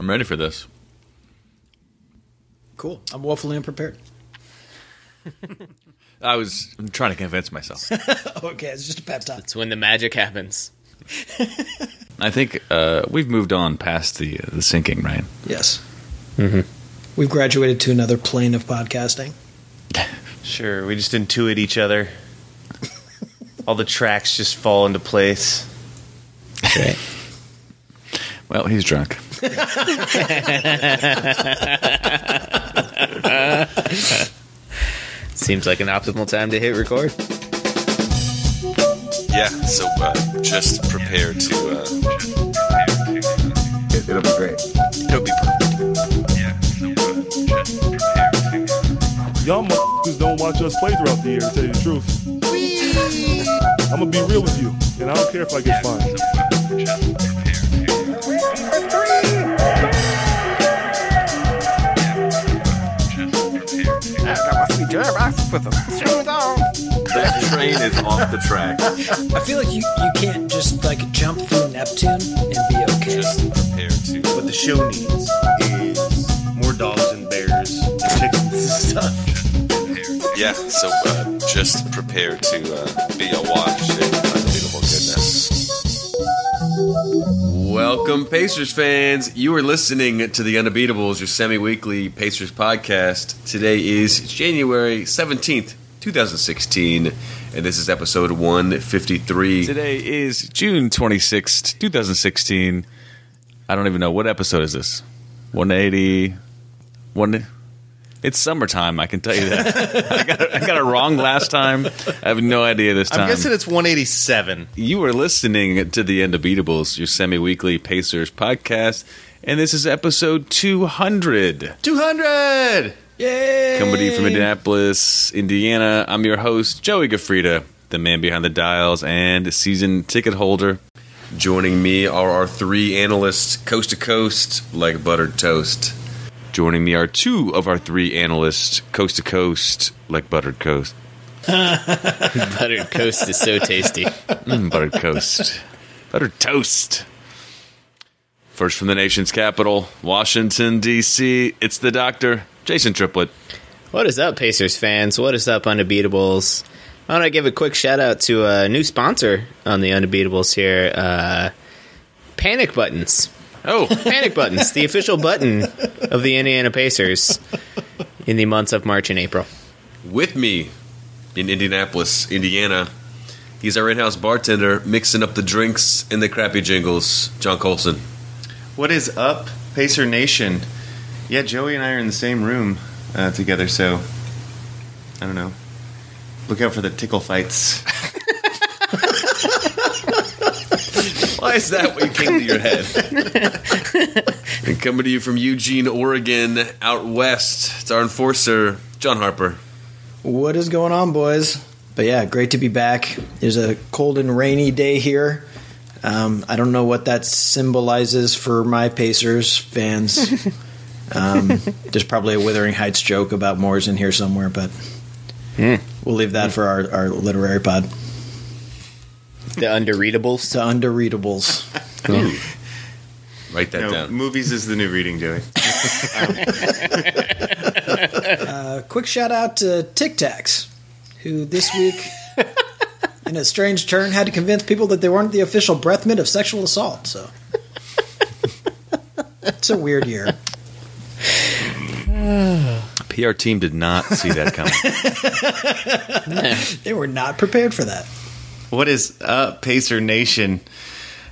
I'm ready for this. Cool. I'm woefully unprepared. I was I'm trying to convince myself. okay, it's just a pep talk. It's when the magic happens. I think uh, we've moved on past the uh, the sinking, right? Yes. We've graduated to another plane of podcasting. Sure, we just intuit each other. All the tracks just fall into place. Right. Well, he's drunk. Seems like an optimal time to hit record. Yeah, so uh, just prepare to. Uh, It, it'll be great. it'll be perfect. Yeah, so uh, just prepare to. Y'all motherfuckers don't watch us play throughout the year, to tell you the truth. I'm gonna be real with you, and I don't care if I get fined. That train is off the track. I feel like you, you can't just like jump through Neptune and be okay. Just prepare to. What the show needs is more dogs and bears and chickens and stuff. Yeah, so uh, just prepare to uh, be awash in Welcome, Pacers fans. You are listening to the Undebeatables, your semi weekly Pacers podcast. Today is January 17th, 2016, and this is episode 153. Today is June 26th, 2016. I don't even know what episode is this. 180. One. It's summertime. I can tell you that. I, got it, I got it wrong last time. I have no idea this time. I'm guessing it's 187. You are listening to the Undebeatables, your semi-weekly Pacers podcast, and this is episode 200. 200! Yay! Coming to you from Indianapolis, Indiana. I'm your host, Joey Gafrida, the man behind the dials and a season ticket holder. Joining me are our three analysts, coast to coast, like buttered toast. Joining me are two of our three analysts, coast to coast, like buttered coast. Buttered toast is so tasty. Mm, buttered coast. buttered toast. First from the nation's capital, Washington, D.C., it's the doctor, Jason Triplett. What is up, Pacers fans? What is up, Undebeatables? I want to give a quick shout out to a new sponsor on the Undebeatables here, uh, Panic Buttons. Oh, Panic Buttons, the official button of the Indiana Pacers in the months of March and April. With me in Indianapolis, Indiana, he's our in house bartender, mixing up the drinks and the crappy jingles, John Colson. What is up, Pacer Nation? Yeah, Joey and I are in the same room uh, together, so I don't know. Look out for the tickle fights. Why is that what came to your head? and coming to you from Eugene, Oregon, out west, it's our enforcer, John Harper. What is going on, boys? But yeah, great to be back. There's a cold and rainy day here. Um, I don't know what that symbolizes for my Pacers fans. um, there's probably a Wuthering Heights joke about Moors in here somewhere, but we'll leave that for our, our literary pod. The Underreadables. The underreadables. Hmm. Write that No, down. movies is the new reading, Joey. A uh, quick shout out to Tic Tacs, who this week, in a strange turn, had to convince people that they weren't the official breath mint of sexual assault. So it's a weird year. PR team did not see that coming. They were not prepared for that. What is up, Pacer Nation?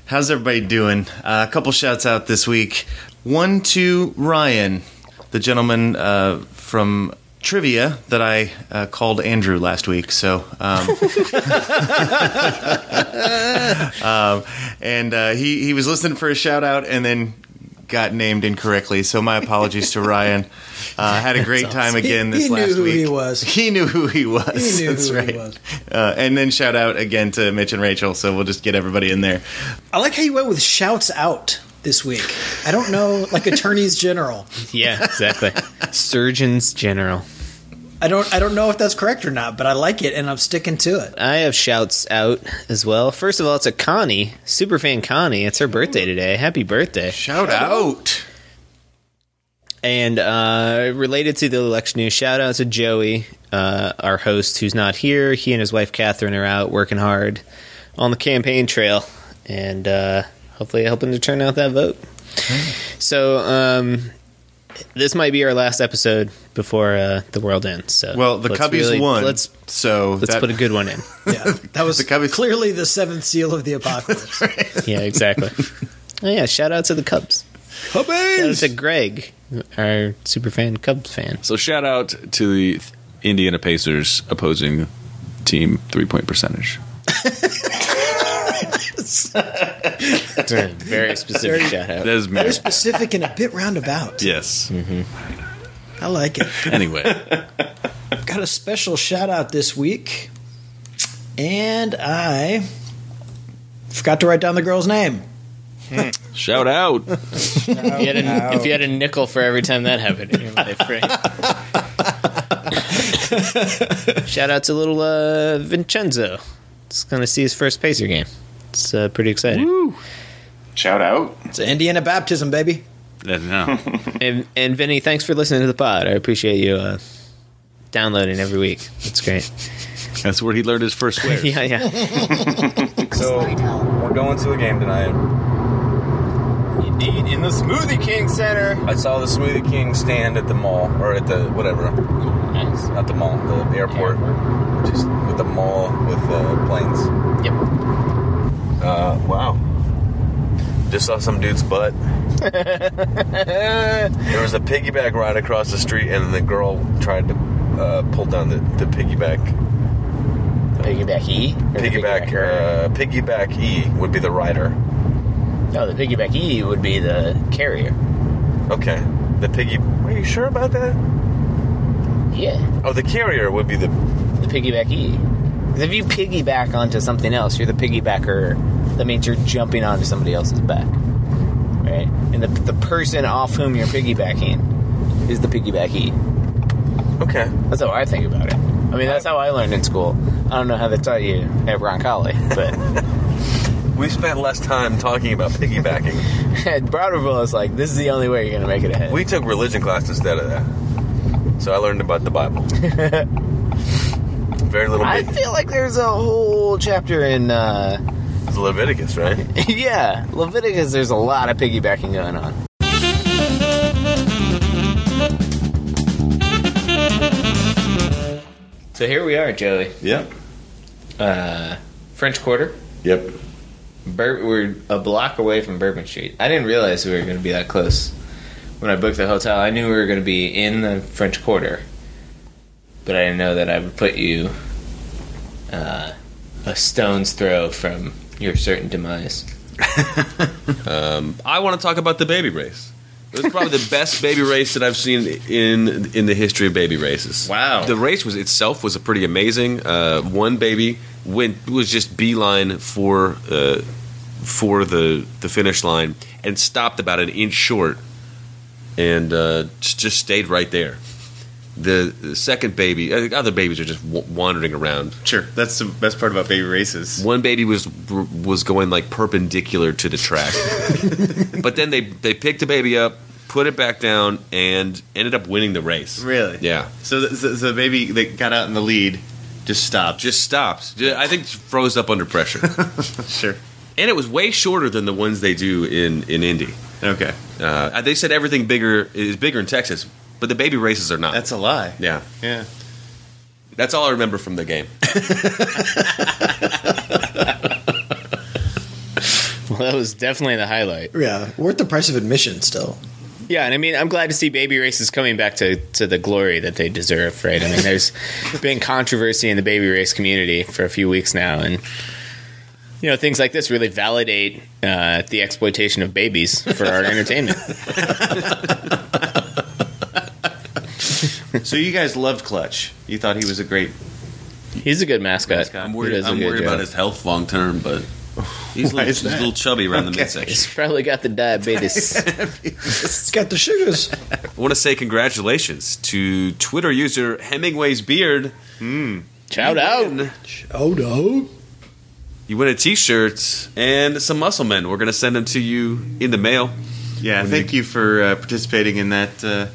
How's everybody doing? Uh, a couple shouts out this week. One to Ryan, the gentleman uh, from trivia that I uh, called Andrew last week. So, um, um, and uh, he he was listening for a shout out and then got named incorrectly. So my apologies to Ryan. Uh, had a great time again He- this he knew last who week. he was. He knew who he was. He knew That's who right. he was. Uh, and then shout out again to Mitch and Rachel. So we'll just get everybody in there. I like how you went with shouts out this week. I don't know, like attorneys general. Yeah, exactly. Surgeons General. I don't. I don't know if that's correct or not, but I like it, and I'm sticking to it. I have shouts out as well. First of all, it's a Connie, superfan Connie. It's her birthday today. Happy birthday. Shout out. And uh, related to the election news, shout out to Joey, uh, our host, who's not here. He and his wife Catherine are out working hard on the campaign trail, and uh, hopefully helping to turn out that vote. So um, this might be our last episode before uh, the world ends. So Well, the let's Cubbies really- won. Let's so let's that- put a good one in. Yeah, that was The Cubbies- clearly the seventh seal of the apocalypse. Yeah, exactly. oh yeah, shout out to the Cubs. Shout out to Greg, our super fan Cubs fan. So shout out to the Indiana Pacers opposing team three point percentage. Very specific shout out. That is Very specific and a bit roundabout. Yes. I like it. Anyway, I've Got a special shout out this week, and I forgot to write down the girl's name. shout out. If you, had a, if you had a nickel for every time that happened in your life, right? Shout out to little uh, Vincenzo. It's going to see his first Pacer game. It's uh, pretty exciting. Shout out. It's Indiana baptism, baby. No. And, and Vinny, thanks for listening to the pod. I appreciate you uh, downloading every week. That's great. That's where he learned his first swears. yeah, yeah. So we're going to a game tonight. Indeed, in the Smoothie King Center. I saw the Smoothie King stand at the mall or at the whatever, Nice. not the mall, the airport, just with the mall with uh, planes. Yep. Uh, wow. Just saw some dude's butt. there was a piggyback ride across the street, and the girl tried to uh, pull down the, the piggyback. Piggyback E? The Piggyback, uh, piggyback E would be the rider. No, the piggyback E would be the carrier. Okay, the piggy. Are you sure about that? Yeah. Oh, the carrier would be the. the piggyback E. 'Cause if you piggyback onto something else, you're the piggybacker. That means you're jumping onto somebody else's back, right? And the the person off whom you're piggybacking is the piggyback E. Okay. That's how I think about it. I mean, that's how I learned in school. I don't know how they taught you at Roncalli, but We spent less time talking about piggybacking. at Browderville, it's like this is the only way you're gonna make it ahead. we took religion class instead of that, so I learned about the Bible. Very little I bit. feel like there's a whole chapter in, uh, It's Leviticus, right? yeah, Leviticus. There's a lot of piggybacking going on. So here we are, Joey. Yep. Uh, French Quarter. Yep. Bur- we're a block away from Bourbon Street. I didn't realize we were going to be that close when I booked the hotel. I knew we were going to be in the French Quarter, but I didn't know that I would put you uh, a stone's throw from your certain demise. I want to talk about the baby race. It was probably the best baby race that I've seen in in the history of baby races. Wow. The race was itself was a pretty amazing. Uh, one baby went was just beeline for uh, for the the finish line and stopped about an inch short, and uh, just stayed right there. The, the second baby, uh, other babies are just w- wandering around. Sure, that's the best part about baby races. One baby was was going like perpendicular to the track, but then they they picked the baby up, put it back down, and ended up winning the race. Really? Yeah, So the, so the baby that got out in the lead just stopped. just stopped. I think froze up under pressure, sure. and it was way shorter than the ones they do in in Indy. Okay, Uh, they said everything bigger is bigger in Texas, but the baby races are not. that's a lie. yeah, Yeah. that's all I remember from the game. Well, that was definitely the highlight. Yeah, worth the price of admission still. Yeah, and I mean, I'm glad to see baby races coming back to, to the glory that they deserve, right? I mean, there's been controversy in the baby race community for a few weeks now, and you know, things like this really validate uh, the exploitation of babies for our entertainment. So you guys loved Clutch. You thought he was a great. He's a good mascot. Mascot. I'm worried. does a I'm worried job. about his health long term, but he's, a little, he's a little chubby around the midsection. He's probably got the diabetes. He's got the sugars. I want to say congratulations to Twitter user Hemingway's Beard. Shout out. Oh no! You win a T-shirt and some muscle men. We're going to send them to you in the mail. Yeah, thank you for uh, participating in that uh,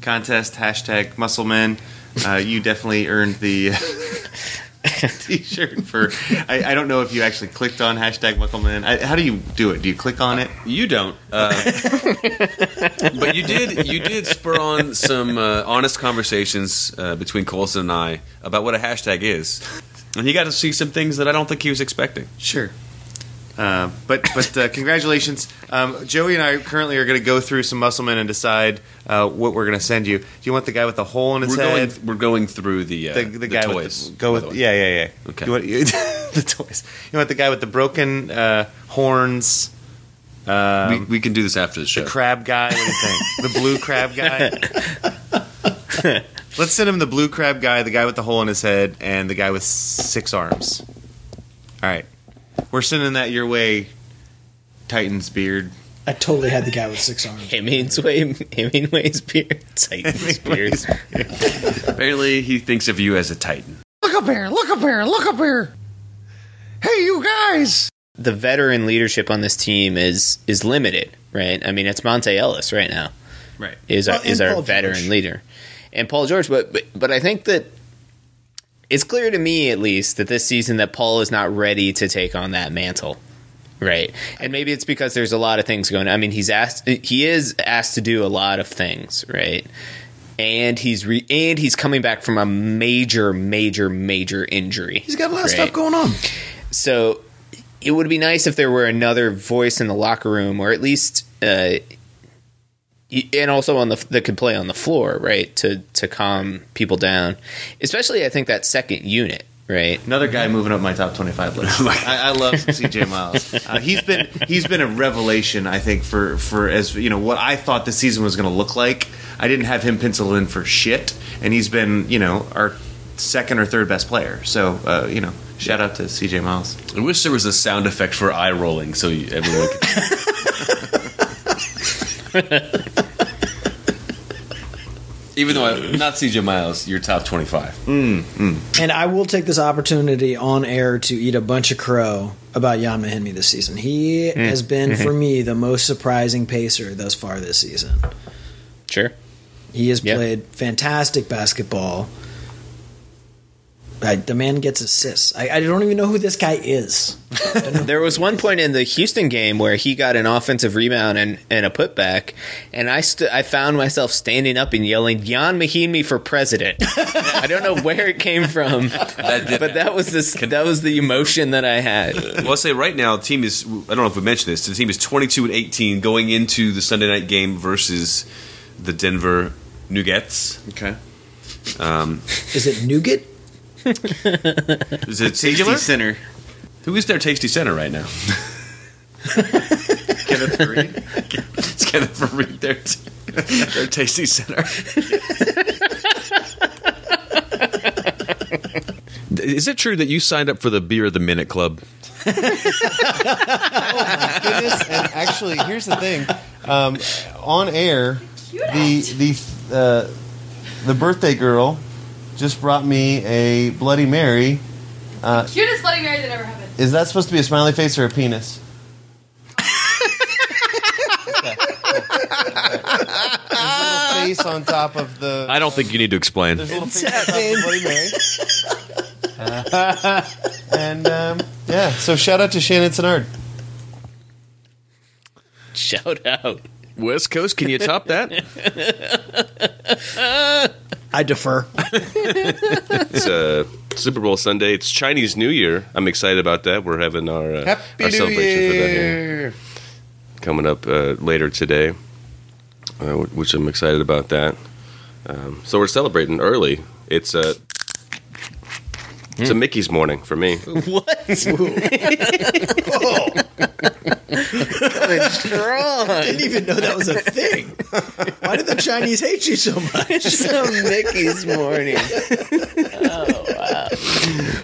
contest. Hashtag Musclemen. Uh, you definitely earned the t-shirt for. I, I don't know if you actually clicked on hashtag Musclemen. I, how do you do it? Do you click on it? You don't, uh, but you did. You did spur on some uh, honest conversations uh, between Colson and I about what a hashtag is, and he got to see some things that I don't think he was expecting. Sure. Uh, but but uh, congratulations, um, Joey and I currently are going to go through some Musclemen and decide uh, what we're going to send you. Do you want the guy with the hole in his We're going. head? We're going through the uh, the, the, guy toys. with the, go with the yeah yeah yeah. Okay. You want, you, the toys. You want the guy with the broken uh, horns. Um, we, we can do this after the show. the crab guy. What do you think? the blue crab guy. Let's send him the blue crab guy, the guy with the hole in his head, and the guy with six arms. All right, we're sending that your way, Titan's beard. I totally had the guy with six arms. Hemingway, Hemingway's beard, Titan's beard. Apparently, he thinks of you as a titan. Look up here! Look up here! Look up here! Hey, you guys! The veteran leadership on this team is is limited, right? I mean, it's Monta Ellis right now. Right. is Well, our, is our Paul veteran George. leader, and Paul George. But, but but I think that it's clear to me, at least, that this season that Paul is not ready to take on that mantle, right? And maybe it's because there's a lot of things going. on. I mean, he's asked, he is asked to do a lot of things, right? And he's re- and he's coming back from a major, major, major injury. He's got a lot of stuff going on. So it would be nice if there were another voice in the locker room, or at least, uh, and also on the that could play on the floor, right, to to calm people down. Especially, I think that second unit, right. Another guy moving up my top twenty-five list. I, I love C.J. Miles. Uh, he's been he's been a revelation. I think for for as you know what I thought the season was going to look like. I didn't have him penciled in for shit, and he's been you know our second or third best player. So uh, you know, shout out to C.J. Miles. I wish there was a sound effect for eye rolling so you, everyone could. Even though I, not CJ Miles, you're top 25. Mm, mm. And I will take this opportunity on air to eat a bunch of crow about Jan Mahinmi this season. He mm. has been, mm-hmm. for me, the most surprising pacer thus far this season. Sure. He has Yeah. played fantastic basketball. I, the man gets assists. I, I don't even know who this guy is. There was one point in the Houston game where he got an offensive rebound and, and a putback, and I st- I found myself standing up and yelling "Jan Mahinmi for president." I don't know where it came from, That did but that was this that was the emotion that I had. Well, I'll say right now, the team is. I don't know if we mentioned this. The team is 22 and 18 going into the Sunday night game versus the Denver Nuggets. Okay. Um, Is it Nougat? Is it Tasty singular? center. Who is their tasty center right now? Kenneth Green. it's Kenneth Faried, their, their tasty center. Is it true that you signed up for the Beer of the Minute Club? goodness. And actually, here's the thing: um, on air, the the uh, the birthday girl just brought me a Bloody Mary. Cutest Bloody Mary that ever happened. Is that supposed to be a smiley face or a penis? There's a little face on top of the. I don't think you need to explain. There's a little face on top of Bloody Mary. and um, yeah, so shout out to Shannon Sinard. Shout out. West Coast, can you top that? I defer. It's uh, Super Bowl Sunday. It's Chinese New Year. I'm excited about that. We're having our, uh, Happy our New celebration for that here coming up uh, later today, uh, which I'm excited about that. Um, so we're celebrating early. It's a it's a Mickey's morning for me. What? Coming strong. didn't even know that was a thing. Why did the Chinese hate you so much? Some Mickey's morning. Oh wow.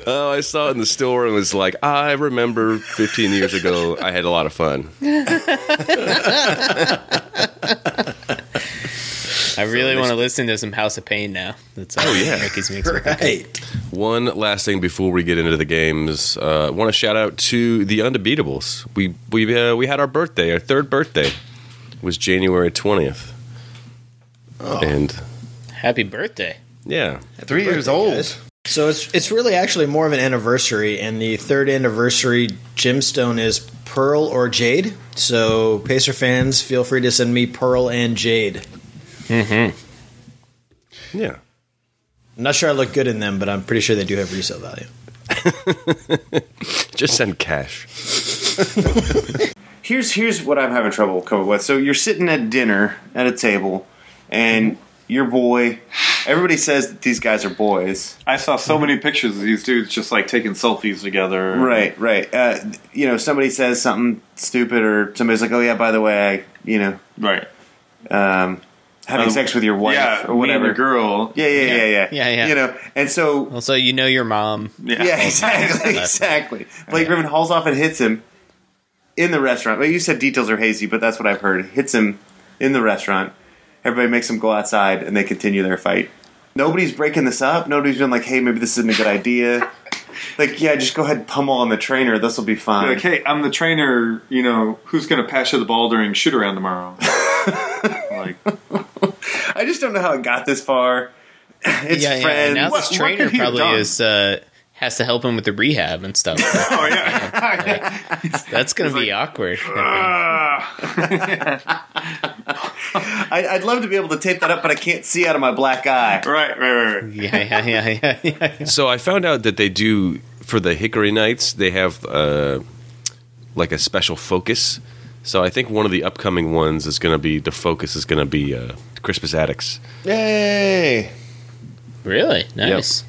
Oh, I saw it in the store and was like, I remember 15 years ago, I had a lot of fun. I really want to listen to some House of Pain now. That's oh yeah. Mickey's makes Right. One last thing before we get into the games, uh, I want to shout out to the Undebeatables. We we uh, we had our birthday, our third birthday. was January 20th. And Happy birthday. yeah, Three years old. So it's it's really actually more of an anniversary, and the third anniversary gemstone is pearl or jade. So Pacer fans, feel free to send me pearl and jade. Yeah. I'm not sure I look good in them, but I'm pretty sure they do have resale value. Just send cash. Here's here's what I'm having trouble coming with. So you're sitting at dinner at a table, and your boy. Everybody says that these guys are boys. I saw so many pictures of these dudes just like taking selfies together. Right, right. Uh, you know, somebody says something stupid, or somebody's like, "Oh yeah, by the way, I, you know, Right. um, having Uh, sex with your wife yeah, or whatever." Me and the girl. Yeah, yeah, yeah, yeah, Yeah, yeah. You know, and so Also, you know your mom. Yeah. yeah, exactly, exactly. Blake Griffin hauls off and hits him in the restaurant. Well, you said details are hazy, but that's what I've heard. Hits him in the restaurant. Everybody makes them go outside, and they continue their fight. Nobody's breaking this up. Nobody's been like, "Hey, maybe this isn't a good idea." like, yeah, just go ahead and pummel on the trainer. This will be fine. Like, hey, I'm the trainer. You know, who's going to pass you the ball during shoot around tomorrow? like, I just don't know how it got this far. It's yeah, yeah. friends. Now What- this trainer could probably is uh, has to help him with the rehab and stuff. oh yeah. That's going to be awkward. I, I'd love to be able to tape that up, but I can't see out of my black eye. right, right, right, right. yeah, yeah, yeah, yeah, yeah, yeah. So I found out that they do for the Hickory Nights. They have uh, like a special focus. So I think one of the upcoming ones is going to be the focus is going to be uh, Crispus Attucks. Yay! Really nice.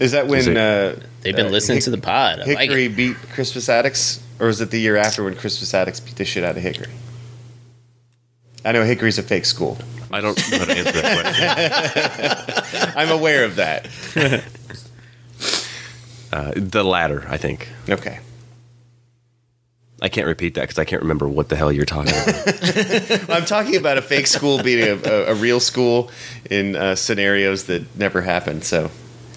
Is that when it- uh, They've been uh, listening Hick- to the pod. I like Hickory it. beat Crispus Attucks, or was it the year after when Crispus Attucks beat the shit out of Hickory? I know Hickory's a fake school. I don't know how to answer that question. I'm aware of that. Uh, the latter, I think. Okay. I can't repeat that because I can't remember what the hell you're talking about. I'm talking about a fake school beating a, a, a real school in uh, scenarios that never happened. So,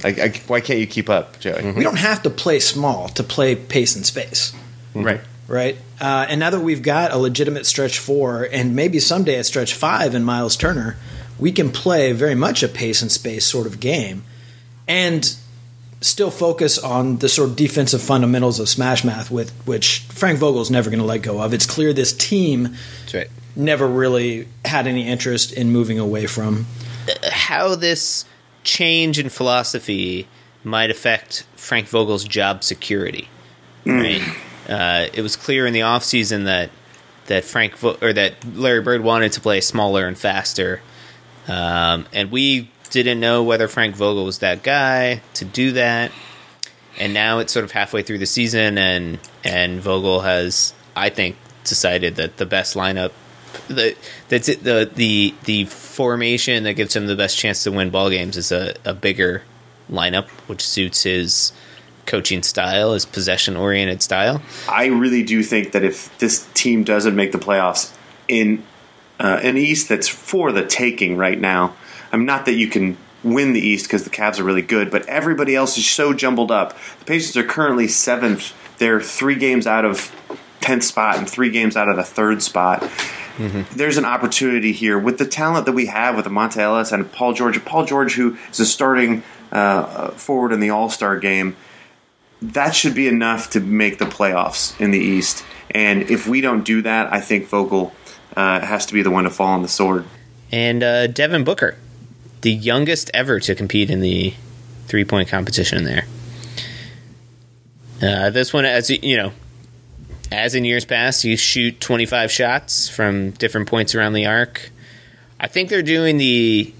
I, I, why can't you keep up, Joey? We don't have to play small to play pace and space. Right. right? Uh, and now that we've got a legitimate stretch four, and maybe someday a stretch five in Miles Turner, we can play very much a pace and space sort of game, and still focus on the sort of defensive fundamentals of Smash Mouth, with which Frank Vogel's never going to let go of. It's clear this team right. never really had any interest in moving away from. How this change in philosophy might affect Frank Vogel's job security. Right. Uh, it was clear in the offseason that that Frank Vo- or that Larry Bird wanted to play smaller and faster, um, and we didn't know whether Frank Vogel was that guy to do that. And now it's sort of halfway through the season, and and Vogel has, I think, decided that the best lineup, the that's it, the the the formation that gives him the best chance to win ball games is a, a bigger lineup, which suits his coaching style, his possession oriented style. I really do think that if this team doesn't make the playoffs in uh, an East that's for the taking right now, I'm not that you can win the East because the Cavs are really good, but everybody else is so jumbled up. The Pacers are currently seventh. They're three games out of tenth spot and three games out of the third spot. There's an opportunity here with the talent that we have with Monta Ellis and Paul George. Paul George, who is a starting uh, forward in the All Star game that should be enough to make the playoffs in the East. And if we don't do that, I think Vogel uh, has to be the one to fall on the sword. And uh, Devin Booker, the youngest ever to compete in the three point competition there. Uh, this one, as you- know, as in years past, you shoot 25 shots from different points around the arc. I think they're doing the.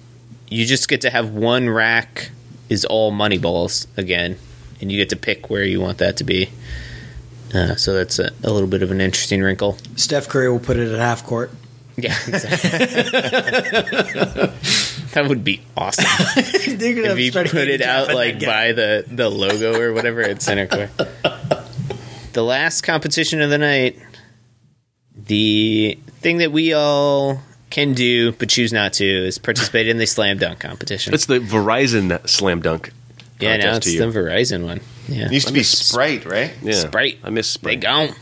You just get to have one rack is all money balls again, and you get to pick where you want that to be. Uh, so that's a, a little bit of an interesting wrinkle. Steph Curry will put it at half court. Yeah, that would be awesome. They're gonna if he start put it out like by the the logo or whatever at center court. The last competition of the night, the thing that we all can do but choose not to is participate in the slam dunk competition. It's the Verizon slam dunk. yeah, now it's to the. Verizon one. Yeah, It used to be Sprite, right? Yeah, Sprite. I miss Sprite. They Sprite. gone.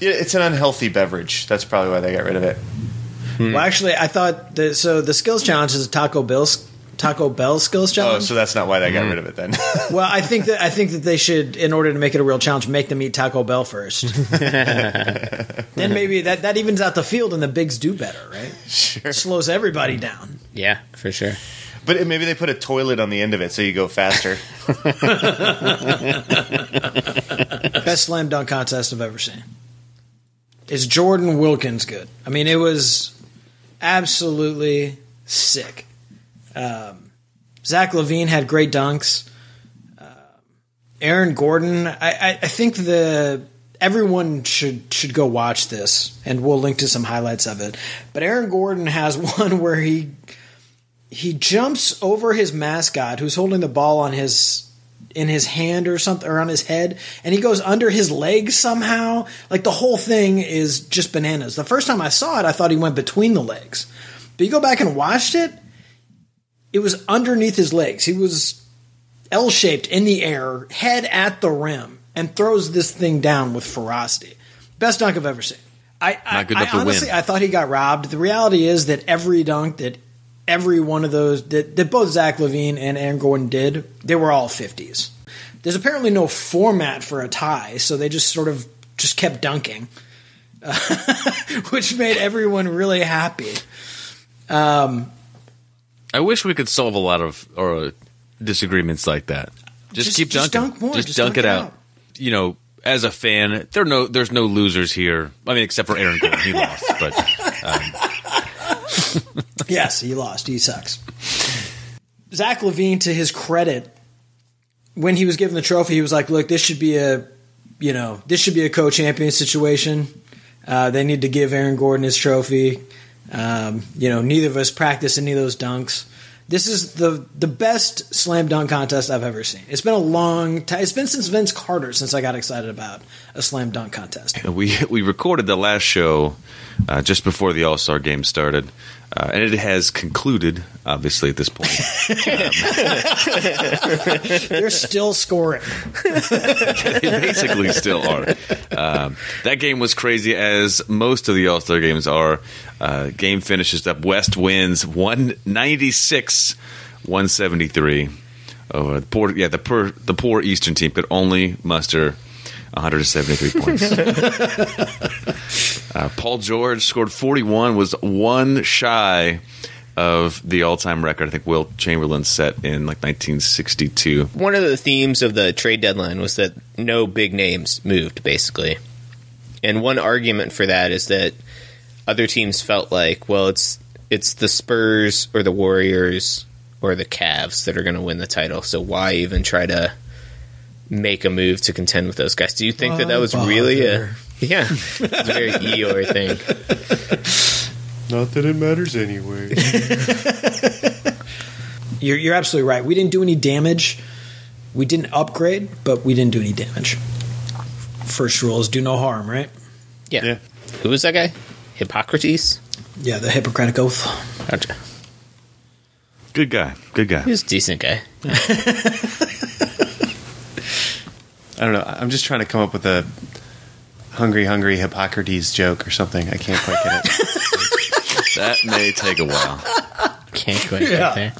Yeah, it's an unhealthy beverage. That's probably why they got rid of it. Hmm. Well, actually, I thought the, so. The skills challenge is a Taco Bell Taco Bell skills oh, challenge. Oh, so that's not why they got hmm. rid of it then. well, I think that I think that they should, in order to make it a real challenge, make them eat Taco Bell first. then maybe that that evens out the field, and the bigs do better, right? Sure. Slows everybody down. Yeah, for sure. but maybe they put a toilet on the end of it so you go faster. Best slam dunk contest I've ever seen. Is Jordan Wilkins good? I mean, it was absolutely sick. Um, Zach LaVine had great dunks. Uh, Aaron Gordon, I, I, I think the everyone should should go watch this, and we'll link to some highlights of it. But Aaron Gordon has one where he he jumps over his mascot who's holding the ball on his in his hand or something or on his head and he goes under his leg somehow. Like the whole thing is just bananas. The first time i saw it i thought he went between the legs. But you go back and watched it it was underneath his legs. He was l-shaped in the air head at the rim and throws this thing down with ferocity. Best dunk i've ever seen. I, I, Not good I enough to win. honestly, I thought he got robbed. The reality is that every dunk that every one of those that, that both Zach LaVine and Aaron Gordon did, they were all 50s. There's apparently no format for a tie, so they just sort of just kept dunking, which made everyone really happy. Um, I wish we could solve a lot of or disagreements like that. Just, Just- keep just dunking. dunk more. Just, Just dunk, dunk it it out. out. You know, as a fan, there no there's no losers here. I mean, except for Aaron Gordon, he lost. But um, yes, he lost. He sucks. Zach LaVine, to his credit, when he was given the trophy, he was like, "Look, this should be a, you know, this should be a co-champion situation. Uh, they need to give Aaron Gordon his trophy. Um, you know, neither of us practiced any of those dunks. This is the the best slam dunk contest I've ever seen. It's been a long time. It's been since Vince Carter since I got excited about a slam dunk contest. we we recorded the last show uh, just before the All Star game started, uh, and it has concluded. Obviously, at this point, They're still scoring. they basically still are. Um, that game was crazy, as most of the All Star games are. Uh, game finishes up. West wins one ninety six, one seventy three. Oh, the poor, yeah, the poor, the poor Eastern team could only muster 173 points. uh, Paul George scored 41, was one shy of the all-time record. I think Wilt Chamberlain set in like 1962. One of the themes of the trade deadline was that no big names moved, basically. And one argument for that is that other teams felt like, well, it's it's the Spurs or the Warriors or the Cavs that are going to win the title. So why even try to make a move to contend with those guys? Do you think that that was really a yeah, it's a very Eeyore thing? Not that it matters anyway. You're, you're absolutely right. We didn't do any damage. We didn't upgrade, but we didn't do any damage. First rule is do no harm, right? Yeah. Who was that guy? Hippocrates. Yeah, the Hippocratic Oath. Gotcha. Good guy. Good guy. He was a decent guy. I don't know. I'm just trying to come up with a hungry, hungry Hippocrates joke or something. I can't quite get it. That may take a while. Can't quite Yeah. get there.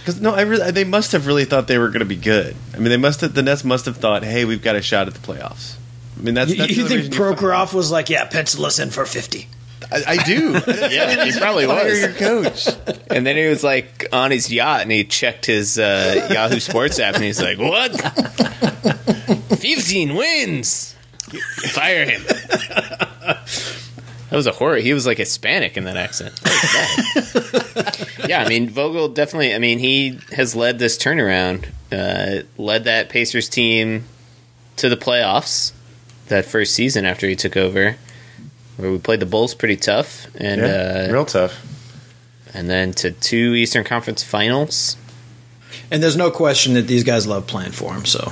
Because no, I really, they must have really thought they were going to be good. I mean, they must have. The Nets must have thought, "Hey, we've got a shot at the playoffs." I mean, that's. You, that's you think reason Prokhorov was like, yeah, pencil us in for 50? I, I do. Yeah, he probably Fire was. your coach. And then he was like on his yacht and he checked his uh, Yahoo Sports app and he's like, "What? Fifteen wins? Fire him." That was a horror. He was like Hispanic in that accent. That yeah, I mean Vogel definitely. I mean he has led this turnaround. Uh, led that Pacers team to the playoffs that first season after he took over, where we played the Bulls pretty tough and Yeah, uh, real tough. and then to two Eastern Conference Finals. And there's no question that these guys love playing for him, so.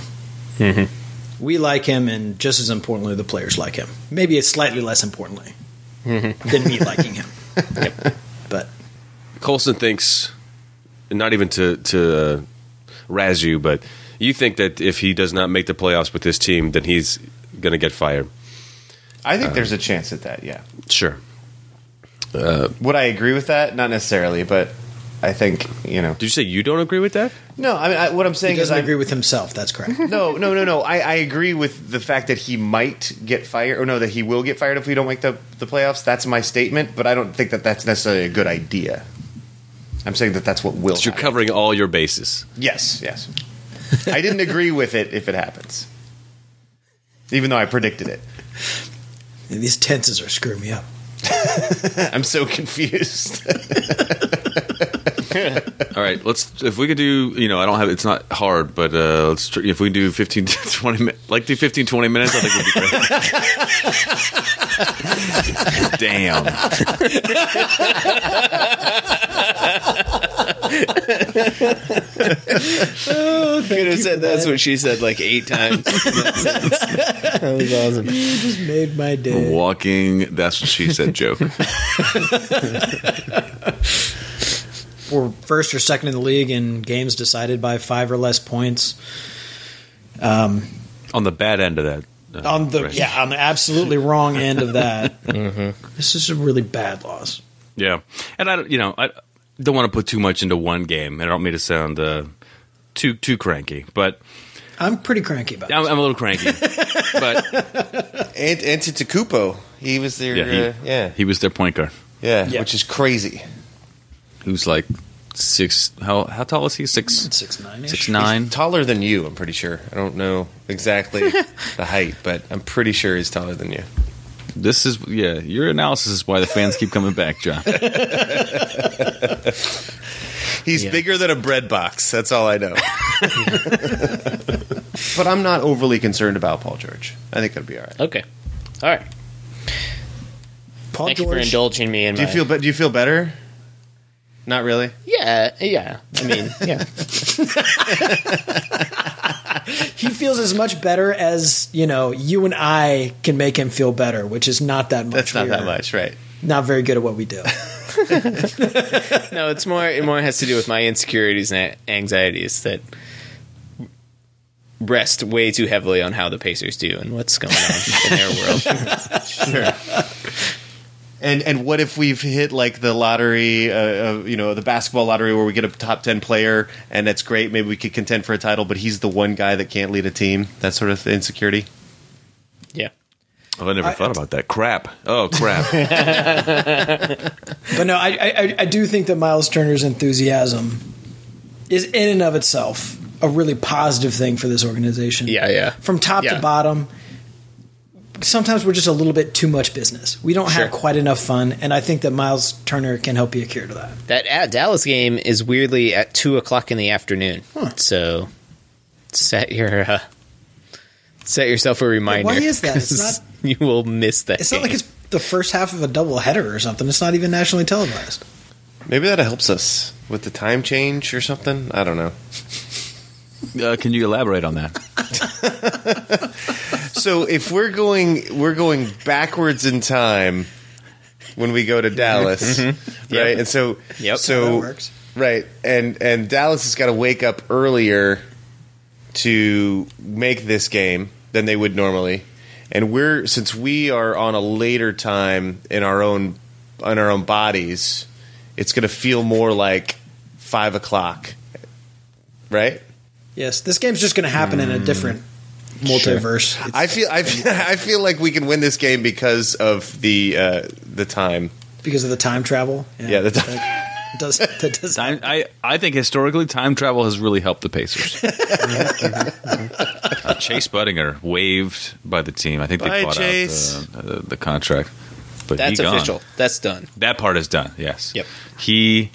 Mm-hmm. We like him, and just as importantly, the players like him. Maybe it's slightly less importantly Mm-hmm. than me liking him. But Colson thinks, not even to to uh, razz you, but you think that if he does not make the playoffs with this team, then he's going to get fired. I think there's a chance at that. Yeah. Sure. Would I agree with that? Not necessarily, but I think you know. Did you say you don't agree with that? No, I mean I, what I'm saying is doesn't I agree with himself. That's correct. No, no, no, no. I, I agree with the fact that he might get fired, or no, that he will get fired if we don't make the the playoffs. That's my statement, but I don't think that that's necessarily a good idea. I'm saying that that's what will. You're happen. covering all your bases. Yes, yes. I didn't agree with it if it happens, even though I predicted it. And these tenses are screwing me up. I'm so confused. All right, let's. If we could do, you know, I don't have. It's not hard, but uh, let's. tr- If we do 15 to 20 minutes, like do 15, 20 minutes, I think would be great. Damn. Could have said that's what she said like eight times. that was awesome. You just made my day. Walking. That's what she said. Joke. We're first or second in the league in games decided by five or less points. Um, On the bad end of that. uh, on the right. yeah, on the absolutely wrong end of that. This is a really bad loss. Yeah, and I, don't- you know, I don't want to put too much into one game. and I don't mean to sound uh, too too cranky, but I'm pretty cranky about I'm, it. I'm a little cranky. but Ant- Antetokounmpo, he was there. yeah, he, uh, yeah, he was their point guard. yeah, Yeah. which is crazy. Who's like six? How how tall is he? Six hmm. Six nine. six nine. He's taller than you. I'm pretty sure. I don't know exactly the height, but I'm pretty sure he's taller than you. This is yeah. Your analysis is why the fans keep coming back, John. He's Yeah. bigger than a bread box. That's all I know. but I'm not overly concerned about Paul George. I think it'll be all right. Okay. All right. Paul Thank you for indulging me in Do you my- feel? be- Do you feel better? Not really. Yeah, yeah. I mean, yeah. he feels as much better as you know. You and I can make him feel better, which is not that much. That's not We that much, right? Not very good at what we do. No, it's more. It more has to do with my insecurities and anxieties that rest way too heavily on how the Pacers do and what's going on in their world. Sure. And and what if we've hit like the lottery, uh, uh, you know, the basketball lottery where we get a top ten player and that's great. Maybe we could contend for a title, but he's the one guy that can't lead a team. That sort of insecurity. Yeah. Oh, I never thought about that. Crap. Oh crap. But no, I, I I do think that Miles Turner's enthusiasm is in and of itself a really positive thing for this organization. Yeah, yeah. From top Yeah. to bottom. Sometimes we're just a little bit too much business. We don't Sure. have quite enough fun, and I think that Miles Turner can help be a cure to that. That at Dallas game is weirdly at two o'clock in the afternoon. So set your uh, set yourself a reminder. why is that? It's 'cause you will miss that. It's not like it's the first half of a double header or something. It's not even nationally televised. Maybe that helps us with the time change or something. I don't know. Uh, can you elaborate on that? So if we're going, we're going backwards in time when we go to Dallas, mm-hmm. right? Mm-hmm. Yep. And so, Yep. so works. right, and and Dallas has got to wake up earlier to make this game than they would normally, and we're since we are on a later time in our own on our own bodies, it's going to feel more like five o'clock, right? Yes, this game's just going to happen in a different multiverse. It's- I feel I feel, I feel like we can win this game because of the uh, the time. because of the time travel. Yeah, the time. that does that does. I, I I think historically time travel has really helped the Pacers. uh, Chase Budinger waived by the team. I think they Bye, bought Chase. out the, the, the contract. But That's official. That's done. That part is done. Yes. Yep. He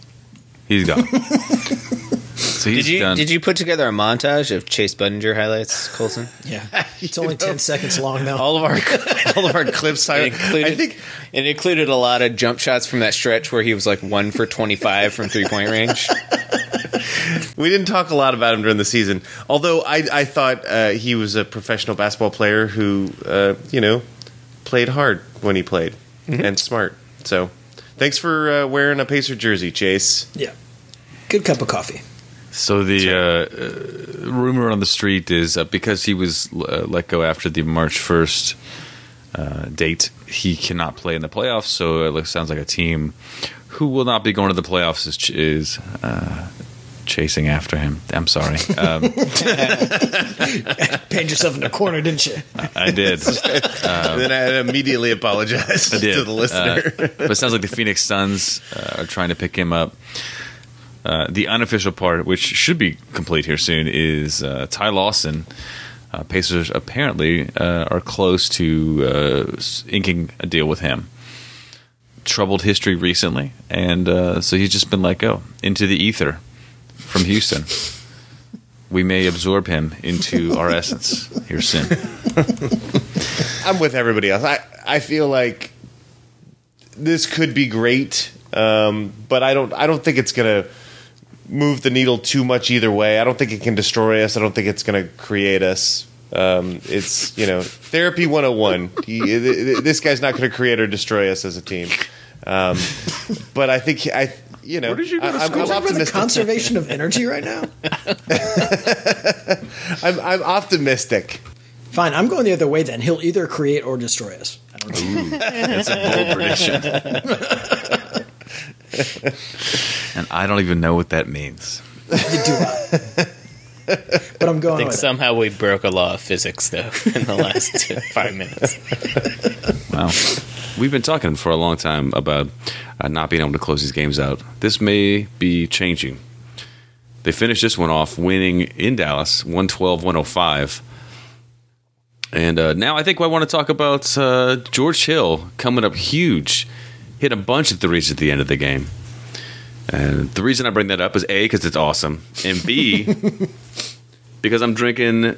he's gone. so he's Did you done. did you put together a montage of Chase Budinger highlights, Colson? Yeah, it's only ten seconds long now. All of our All of our clips. I, included, I think it included a lot of jump shots from that stretch where he was like one for twenty five from three point range. we didn't talk a lot about him during the season. Although I I thought uh, he was a professional basketball player who uh, you know played hard when he played and smart. So thanks for uh, wearing a Pacer jersey, Chase. Yeah, good cup of coffee. So the uh, uh, rumor on the street is uh, because he was uh, let go after the March first uh, date, he cannot play in the playoffs. So it looks, sounds like a team who will not be going to the playoffs is, is uh, chasing after him. I'm sorry. Um, Painted yourself in a corner, didn't you? I did. And then I immediately apologized I did. to the listener. Uh, but it sounds like the Phoenix Suns uh, are trying to pick him up. Uh, the unofficial part, which should be complete here soon, is uh, Ty Lawson. Uh, Pacers apparently uh, are close to uh, inking a deal with him. Troubled history recently, and so he's just been let go into the ether from Houston. We may absorb him into our essence here soon. I'm with everybody else. I I feel like this could be great, um, but I don't I don't think it's gonna move the needle too much either way. I don't think it can destroy us. I don't think it's gonna create us. Um, it's you know therapy 101. He, th- th- this guy's not going to create or destroy us as a team. Um, but I think I you know Where did you go to I, I'm. I'm Talk the optimistic. conservation of energy right now. I'm, I'm optimistic. Fine, I'm going the other way. Then he'll either create or destroy us. I don't know. That's a bold prediction. and I don't even know what that means. Do I? But I'm going. I think with it. somehow we broke a law of physics though in the last two, five minutes. Wow. We've been talking for a long time about uh, not being able to close these games out. This may be changing. They finished this one off winning in Dallas, 112 105. And uh, now I think I want to talk about uh, George Hill coming up huge. Hit a bunch of threes at the end of the game. And the reason I bring that up is A, because it's awesome, and B, because I'm drinking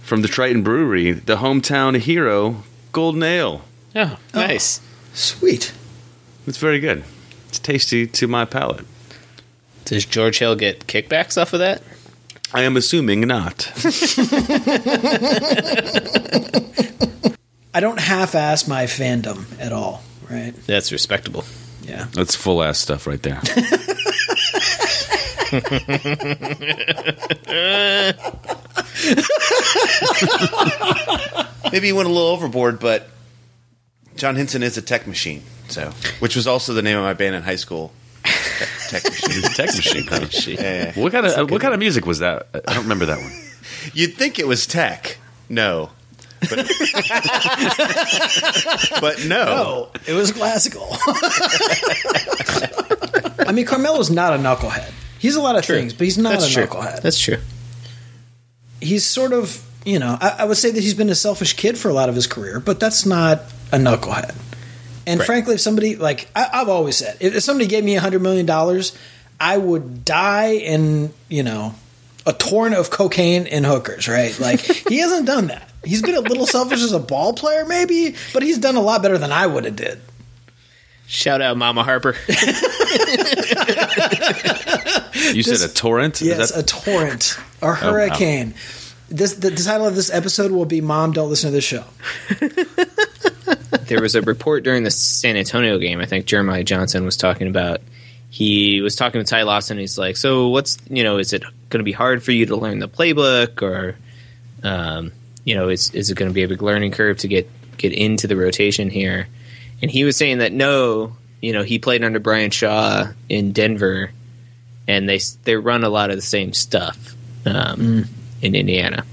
from the Triton Brewery, the hometown hero, Golden Ale. Oh, nice. Sweet. It's very good. It's tasty to my palate. Does George Hill get kickbacks off of that? I am assuming not. I don't half-ass my fandom at all. Right? That's respectable. Yeah. That's full ass stuff right there. Maybe he went a little overboard, but John Henson is a tech machine. So, which was also the name of my band in high school. Tech machine. Tech machine. huh? Yeah, yeah. What kind of what kind of music was that? I don't remember that one. You'd think it was tech. No. But, but no. No, it was classical. I mean, Carmelo's not a knucklehead. He's a lot of things, but he's not That's a true. knucklehead. That's true. He's sort of, you know, I, I would say that he's been a selfish kid for a lot of his career, but that's not a knucklehead. And Right. frankly, if somebody like I, I've always said, if, if somebody gave me a hundred million dollars, I would die in you know a torrent of cocaine and hookers. Right? Like he hasn't done that. He's been a little selfish as a ball player, maybe, but he's done a lot better than I would have did. Shout out Mama Harper. You This- said a torrent? Yes, that- a torrent or wow. hurricane. This the, the title of this episode will be "Mom, Don't Listen to This Show." there was a report during the San Antonio game. I think Jeremiah Johnson was talking about. He was talking to Ty Lawson. He's like, "So what's you know? Is it going to be hard for you to learn the playbook, or um, you know, is is it going to be a big learning curve to get get into the rotation here?" And he was saying that no, you know, he played under Brian Shaw in Denver, and they they run a lot of the same stuff um, in Indiana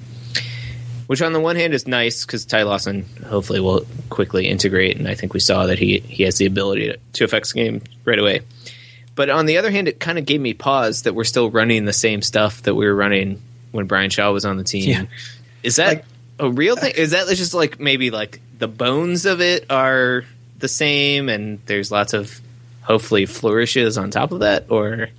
which on the one hand is nice because Ty Lawson hopefully will quickly integrate, and I think we saw that he he has the ability to, to affect the game right away. But on the other hand, it kind of gave me pause that we're still running the same stuff that we were running when Brian Shaw was on the team. Yeah. Is that a real thing? Is that just like maybe like the bones of it are the same, and there's lots of hopefully flourishes on top of that, or?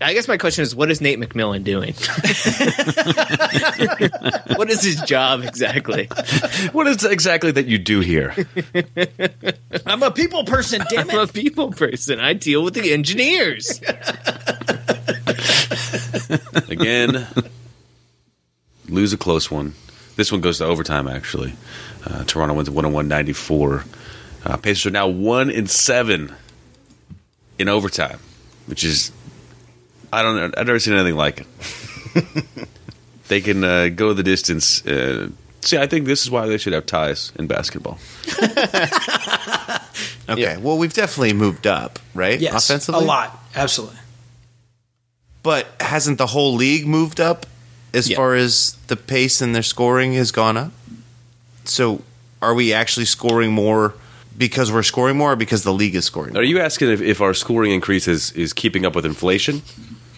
I guess my question is, what is Nate McMillan doing? what is his job exactly? what is exactly that you do here? I'm a people person. Damn it. I'm a people person. I deal with the engineers. Again, lose a close one. This one goes to overtime, actually. Uh, Toronto wins 101 94. Uh, Pacers are now 1 in 7 in overtime, which is, I don't know, I've never seen anything like it. they can uh, go the distance uh, See, I think this is why they should have ties in basketball. Okay. Well, we've definitely moved up, right? Yes, Offensively, a lot, absolutely. But hasn't the whole league moved up as Yeah. far as the pace and their scoring has gone up? So, are we actually scoring more because we're scoring more, or because the league is scoring? Are you asking if, if our scoring increase is, is keeping up with inflation?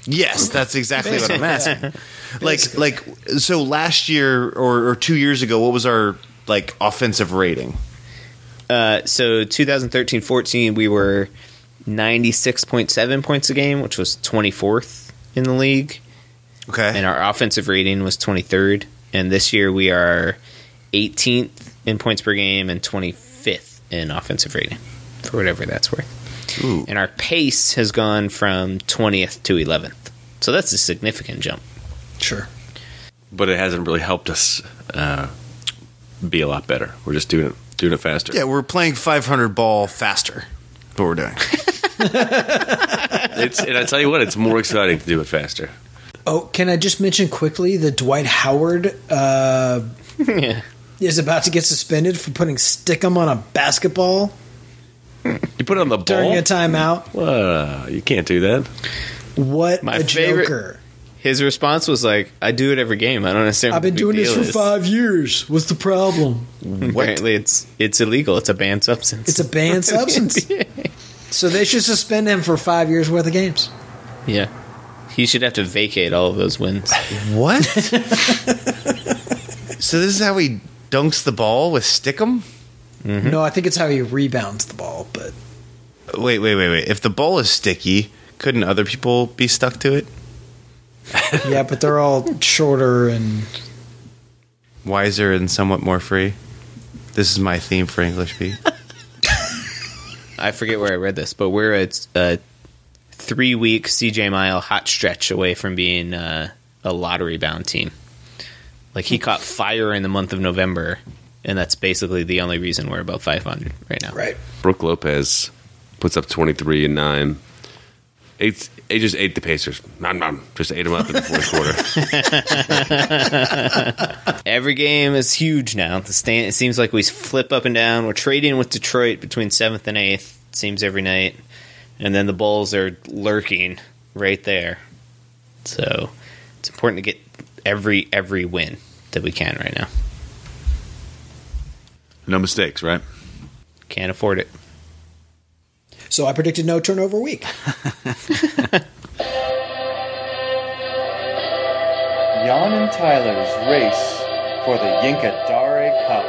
Yes, that's exactly what I'm asking. Like, like, so last year or, or two years ago, what was our like offensive rating? Uh, so 2013-14, we were 96.7 points a game, which was 24th in the league. Okay. And our offensive rating was 23rd. And this year we are 18th in points per game and 25th in offensive rating, for whatever that's worth. Ooh. And our pace has gone from 20th to 11th. So that's a significant jump. Sure. But it hasn't really helped us uh, be a lot better. We're just doing it doing it faster. Yeah, we're playing 500 ball faster. What we're doing. It's, and I tell you what, it's more exciting to do it faster. Oh, can I just mention quickly that Dwight Howard uh, yeah. is about to get suspended for putting stickum on a basketball You put it on the during ball. a timeout? Uh, you can't do that. What My a favorite- joker! His response was like, I do it every game. I don't understand. I've been doing this for is." five years. What's the problem? Apparently, it's it's illegal. It's a banned substance. It's a banned substance. So they should suspend him for five years worth of games. yeah. He should have to vacate all of those wins. What? so this is how he dunks the ball with stickum? Mm-hmm. No, I think it's how he rebounds the ball. But Wait, wait, wait, wait. If the ball is sticky, couldn't other people be stuck to it? yeah, but they're all shorter and Wiser and somewhat more free. This is my theme for English Beat. I forget where I read this, but we're a, a uh, three week CJ Miles hot stretch away from being uh, a lottery bound team. Like he caught fire in the month of November, and that's basically the only reason we're above 500 right now. right. Brook Lopez puts up 23 and 9. Eight, he just ate the Pacers. Nom, nom. Just ate them up in the fourth quarter. Every game is huge now. The stand, it seems like we flip up and down. We're trading with Detroit between seventh and eighth. It seems every night, and then the Bulls are lurking right there. So it's important to get every every win that we can right now. No mistakes, right? Can't afford it. So I predicted no turnover week. Jan and Tyler's race for the Yinka Dare Cup.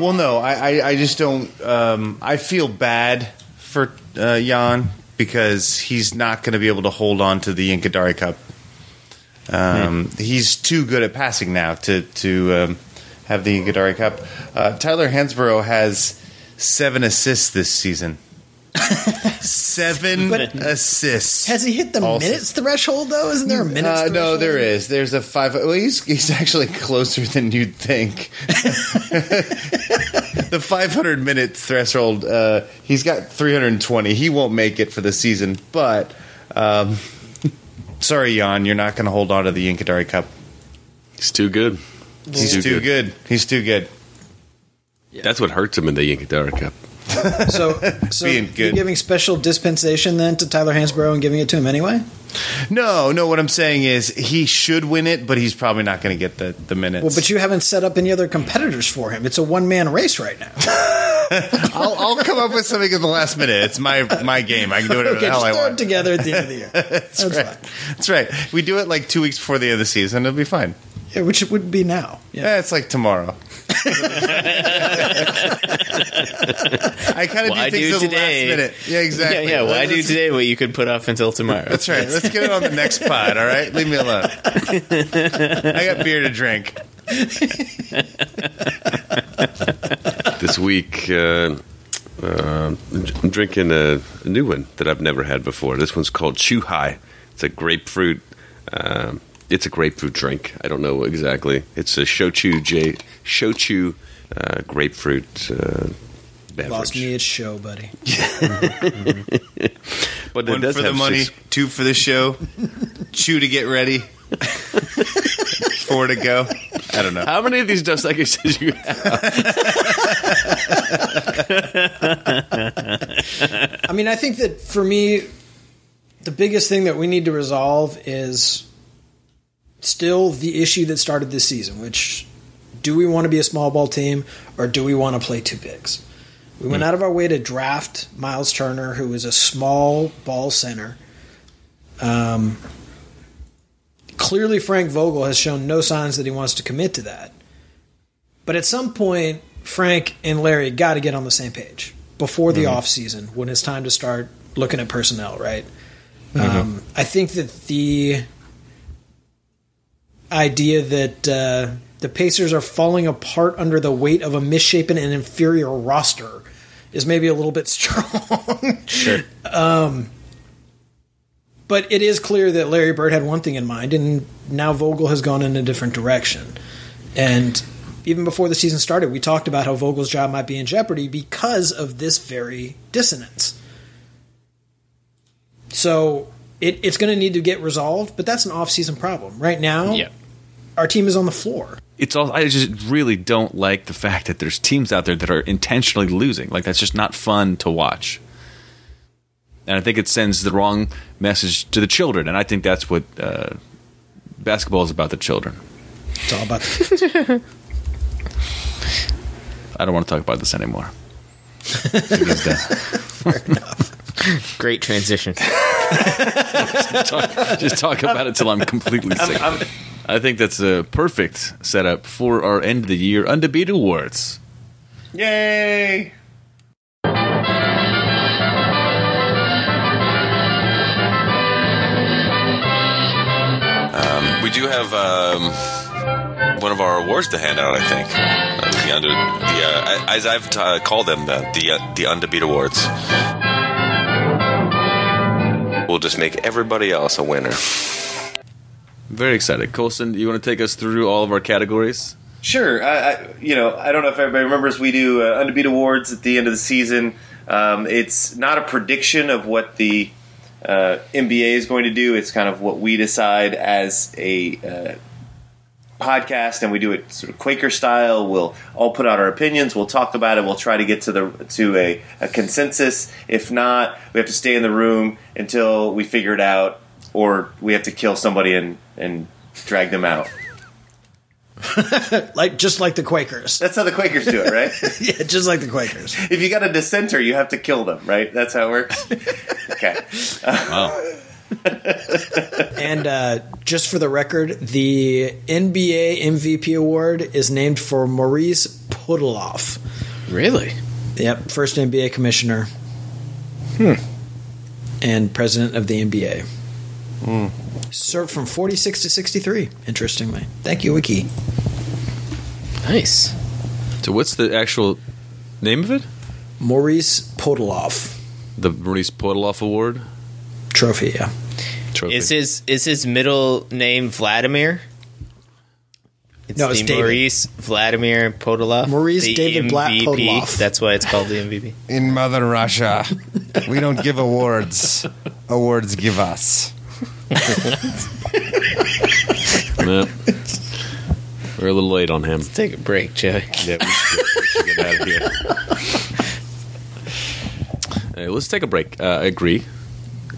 Well, no, I, I, I just don't. Um, I feel bad for uh, Jan because he's not going to be able to hold on to the Yinka Dare Cup. Um, He's too good at passing now to to um, have the Yinka Dare Cup. Uh, Tyler Hansbrough has seven assists this season. seven But- assists. Has he hit the All minutes threshold though? Isn't there a minutes? Uh, no, there is. There's a five. Well, he's he's actually closer than you'd think. the 500 minute threshold. Uh, he's got 320. He won't make it for the season. But um, sorry, Jan, you're not going to hold on to the Yinka Dare Cup. He's too good. He's too, good. He's too good. That's what hurts him in the Yankee Cup. So, so Being you're good. giving special dispensation then to Tyler Hansbrough and giving it to him anyway? No, no. What I'm saying is he should win it, but he's probably not going to get the the minutes. Well, but you haven't set up any other competitors for him. It's a one man race right now. I'll, I'll come up with something at the last minute. It's my my game. I can do whatever the hell just I throw want. it together at the end of the year. That's, right. fine. That's right. We do it like two weeks before the end of the season. It'll be fine. Yeah, which it would be now. Yeah, eh, it's like tomorrow. I kind of do things do to the today? last minute. Yeah, exactly. Yeah, yeah. Why do today what you could put off until tomorrow? That's right. Let's get it on the next pod. All right, leave me alone. I got beer to drink. This week, uh, uh, I'm drinking a, a new one that I've never had before. This one's called Chew High. It's a grapefruit. Um, it's a grapefruit drink. I don't know exactly. It's a shochu J shochu uh, grapefruit uh, beverage. Lost me at show, buddy. But it One does for the money, six- two for the show, chew to get ready, four to go. I don't know. How many of these Dos Equis did you have? I mean, I think that for me, the biggest thing that we need to resolve is still the issue that started this season, which do we want to be a small ball team or do we want to play two bigs? We went out of our way to draft Miles Turner, who is a small ball center. Um, clearly, Frank Vogel has shown no signs that he wants to commit to that. But at some point, Frank and Larry got to get on the same page before the Mhm. off season when it's time to start looking at personnel, right? Mhm. Um, I think that the idea that uh, the Pacers are falling apart under the weight of a misshapen and inferior roster is maybe a little bit strong. Sure. Um, but it is clear that Larry Bird had one thing in mind, and now Vogel has gone in a different direction. And even before the season started, we talked about how Vogel's job might be in jeopardy because of this very dissonance. So it, it's going to need to get resolved, but that's an off-season problem. Right now, Yeah. Our team is on the floor. It's all. I just really don't like the fact that there's teams out there that are intentionally losing. Like that's just not fun to watch. And I think it sends the wrong message to the children. And I think that's what uh, basketball is about. The children. It's all about. The I don't want to talk about this anymore. Great transition. talk, just talk about it till I'm completely sick. of it. I think that's a perfect setup for our end of the year undefeated awards. Yay! Um, we do have um, one of our awards to hand out. I think uh, the under the uh, as I've uh, called them the the, uh, the undefeated awards. We'll just make everybody else a winner. Very excited. Colson, do you want to take us through all of our categories? Sure. I, I, you know, I don't know if everybody remembers we do uh, awards at the end of the season. Um, it's not a prediction of what the uh, NBA is going to do. It's kind of what we decide as a uh, podcast, and we do it sort of Quaker style. We'll all put out our opinions. We'll talk about it. We'll try to get to the to a, a consensus. If not, we have to stay in the room until we figure it out, or we have to kill somebody and and drag them out. like just like the Quakers. That's how the Quakers do it, right? yeah, just like the Quakers. If you got a dissenter, you have to kill them, right? That's how it works. okay. Wow. and uh, just for the record, the NBA MVP award is named for Maurice Podoloff. Really? Yep, first NBA commissioner. Hmm. And president of the NBA. Served from 46 to 63, interestingly. Thank you, Wiki. Nice. So, what's the actual name of it? Maurice Podoloff. The Maurice Podoloff Award trophy. Yeah. Trophy. Is his is his middle name Vladimir? It's No, it's the David. Maurice Vladimir Podoloff. Maurice the David Blatt MVP. Podoloff. That's why it's called the MVP. In Mother Russia, we don't give awards. Awards give us. Yep. We're a little late on him. Take a break, Joey. Yeah, we should, we should get out of here. Hey, let's take a break. Uh, I agree.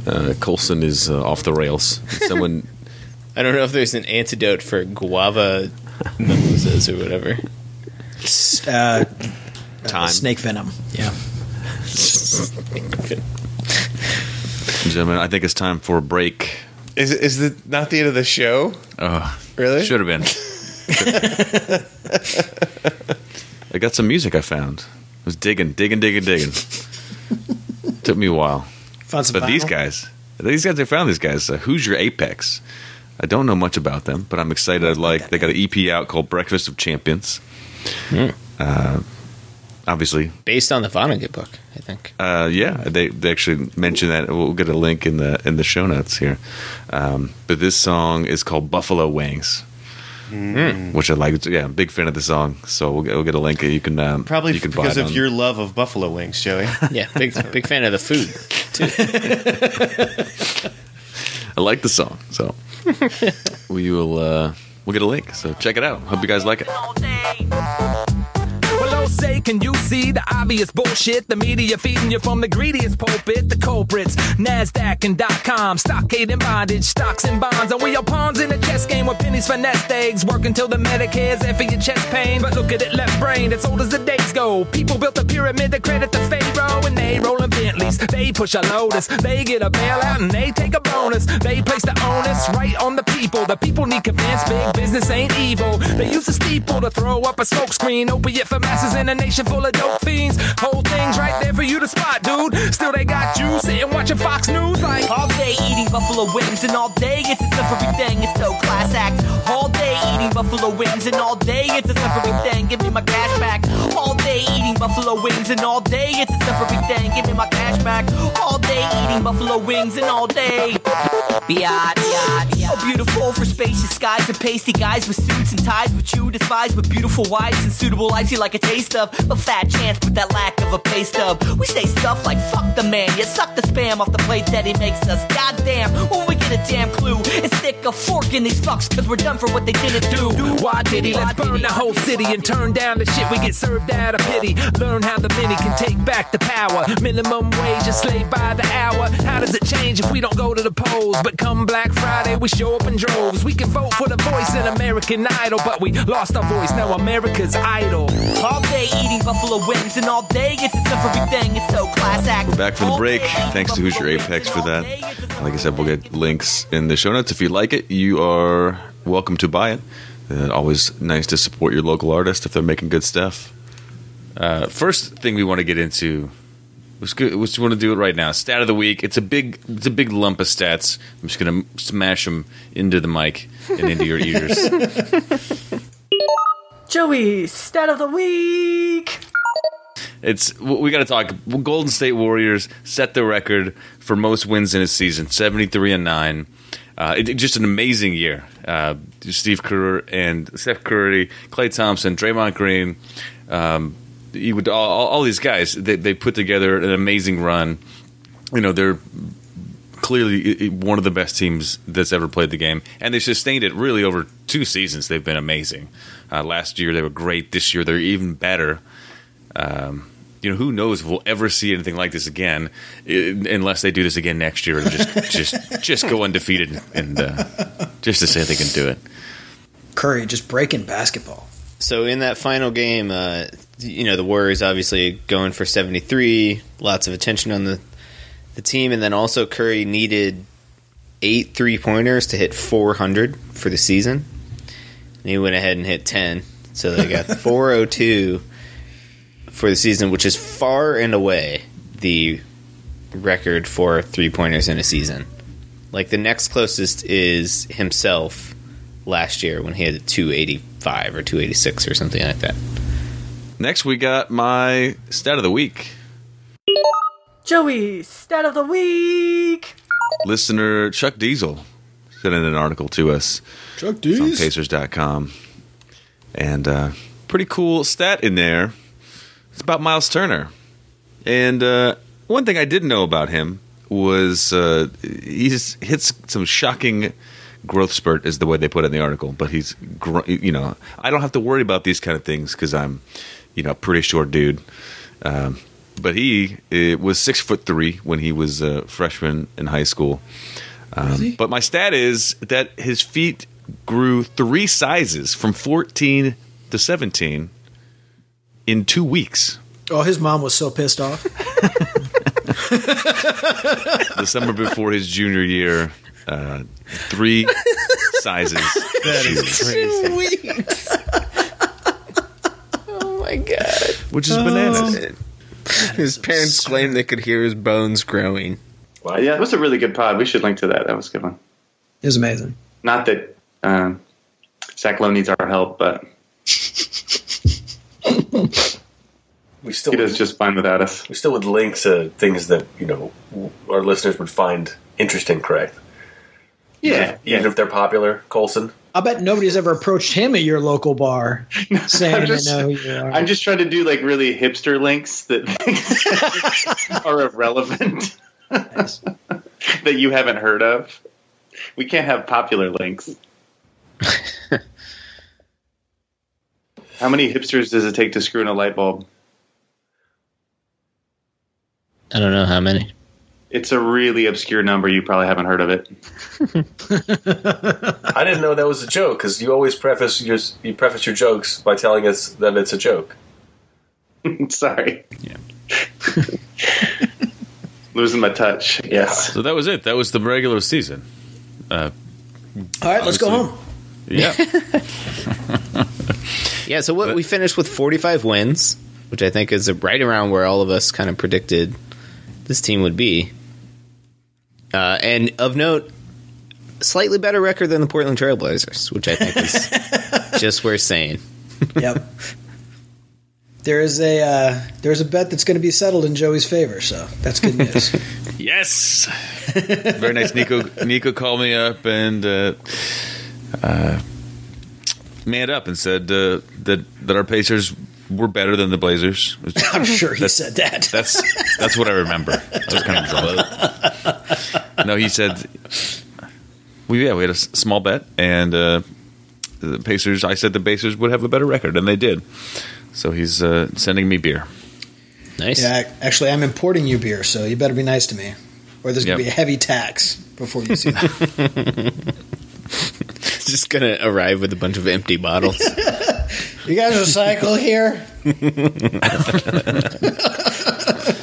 Uh, Colson is uh, off the rails. Someone. I don't know if there's an antidote for guava mimosas or whatever. Uh, Time. snake venom. Yeah. Gentlemen, I think it's time for a break. Is it, is it not the end of the show? Oh, Really? Should have been. I got some music I found. I was digging, digging, digging, digging. Took me a while. Found some but these guys, these guys, I found these guys. Uh, Hoosier Apex? I don't know much about them, but I'm excited. I like they got an EP out called Breakfast of Champions. Uh, obviously, Based on the Vonnegut book, I think. uh, yeah, they they actually mentioned that. We'll get a link in the in the show notes here. Um, but this song is called Buffalo Wings, which I like. Yeah, I'm big fan of the song. So we'll get, we'll get a link. You can um, Probably you can buy because it of on- your love of buffalo wings, Joey. Yeah, big big fan of the food too. I like the song. So we will uh, we'll get a link. So check it out. Hope you guys like it. Well, oh, say, can you see the obvious bullshit? The media feeding you from the greediest pulpit, the culprits. NASDAQ and dot com, stockade and bondage, stocks and bonds. And we are pawns in a chess game with pennies for nest eggs. Work until the Medicare's there for your chest pain. But look at it left brain, it's old as the days go. People built a pyramid to credit the Pharaoh, and they rolling Bentleys. They push a Lotus, they get a bailout, and they take a bonus. They place the onus right on the people. The people need convinced big business ain't evil. They use a steeple to throw up a smokescreen, opiate for masses in a nation full of dope fiends. Whole thing's right there for you to spot, dude. Still, they got you sitting watching Fox News like all day eating buffalo wings, and all day it's a slippery thing. It's so class act. All day eating buffalo wings, and all day it's a slippery thing. Give me my cash back. All day eating buffalo wings, and all day it's a slippery thing. Give me my cash back. All day eating buffalo wings, and all day. Biatch. Oh, beautiful for spacious skies and pasty guys with suits and ties, but you despise with beautiful wives and suitable lives you like a taste of. But fat chance with that lack of a pay stub. We say stuff like fuck the man, you suck the spam off the plate that he makes us. Goddamn, when we get a damn clue, and stick a fork in these fucks, cause we're done for what they didn't do. Why did he? Let's burn the whole city and turn down the shit we get served out of pity. Learn how the many can take back the power. Minimum wage, a slave by the hour. How does it change if we don't go to the polls? But come Black Friday, we show up in droves. We can vote for the voice in American Idol, but we lost our voice. Now America's idol. All day eating buffalo wings, and all day it's a slippery thing. It's so class act. We're back from the break. Thanks to Hoosier Apex for that. Like I said, we'll get links in the show notes. If you like it, you are welcome to buy it. Uh, always nice to support your local artist if they're making good stuff. Uh, first thing we want to get into was good. We just want to do it right now. Stat of the week. It's a big, it's a big lump of stats. I'm just gonna smash them into the mic and into your ears. Joey, stat of the week. It's we got to talk. Golden State Warriors set the record for most wins in a season, seventy three and nine. Uh, it, just an amazing year. Uh, Steve Kerr and Steph Curry, Klay Thompson, Draymond Green, um, you would all, all these guys. They, they put together an amazing run. You know they're clearly one of the best teams that's ever played the game, and they sustained it really over two seasons. They've been amazing. Uh, last year they were great. This year they're even better. Um, you know, who knows if we'll ever see anything like this again, i- unless they do this again next year and just just just go undefeated and uh, just to say they can do it. Curry just breaking basketball. So in that final game, uh, you know the Warriors obviously going for seventy three, lots of attention on the the team, and then also Curry needed eight three pointers to hit four hundred for the season, and he went ahead and hit ten, so they got four oh two for the season, which is far and away the record for three pointers in a season. Like the next closest is himself last year when he had 285 or 286 or something like that. Next, we got my stat of the week. Joey, stat of the week. Listener Chuck Diesel sent in an article to us. Chuck It's on Pacers.com. And uh, pretty cool stat in there. It's about Miles Turner. And uh, one thing I didn't know about him was uh, he's hits some shocking growth spurt, is the way they put it in the article. But he's, gr- you know, I don't have to worry about these kind of things because I'm, you know, a pretty short dude. Um, but he was six foot three when he was a freshman in high school. Um, but my stat is that his feet grew three sizes from 14 to 17 in two weeks. Oh, his mom was so pissed off. The summer before his junior year, uh, three sizes. That is shoes, crazy. oh my god. Which is bananas. His parents claimed they could hear his bones growing. Wow, yeah, that was a really good pod. We should link to that. That was a good one. It was amazing. Not that um, Zach Lowe needs our help, but We still he does just fine without us. we still would link to things that you know our listeners would find interesting. Correct? Yeah, even if they're popular, Colson. I bet nobody's ever approached him at your local bar saying I'm just, they know you are. I'm just trying to do like really hipster links that are irrelevant that you haven't heard of. We can't have popular links. How many hipsters does it take to screw in a light bulb? I don't know how many. It's a really obscure number. You probably haven't heard of it. I didn't know that was a joke because you always preface your you preface your jokes by telling us that it's a joke. Sorry. Yeah. Losing my touch. Yes. So that was it. That was the regular season. Uh, All right, let's go home. Yeah. Yeah, so what we finished with 45 wins, which I think is right around where all of us kind of predicted this team would be. Uh, and of note, slightly better record than the Portland Trailblazers, which I think is just worth saying. Yep. There is a uh, there's a bet that's going to be settled in Joey's favor, so that's good news. Yes. Very nice. Nico Nico called me up and uh, uh, manned up and said uh, that that our Pacers were better than the Blazers. I'm sure he said that. That's that's what I remember. I was kind of drunk. No, he said we yeah we had a small bet and uh, the Pacers. I said the Pacers would have a better record, and they did. So he's uh, sending me beer. Nice. Yeah, actually, I'm importing you beer, so you better be nice to me, or there's going to Yep. be a heavy tax before you see that. just going to arrive with a bunch of empty bottles. you guys recycle here?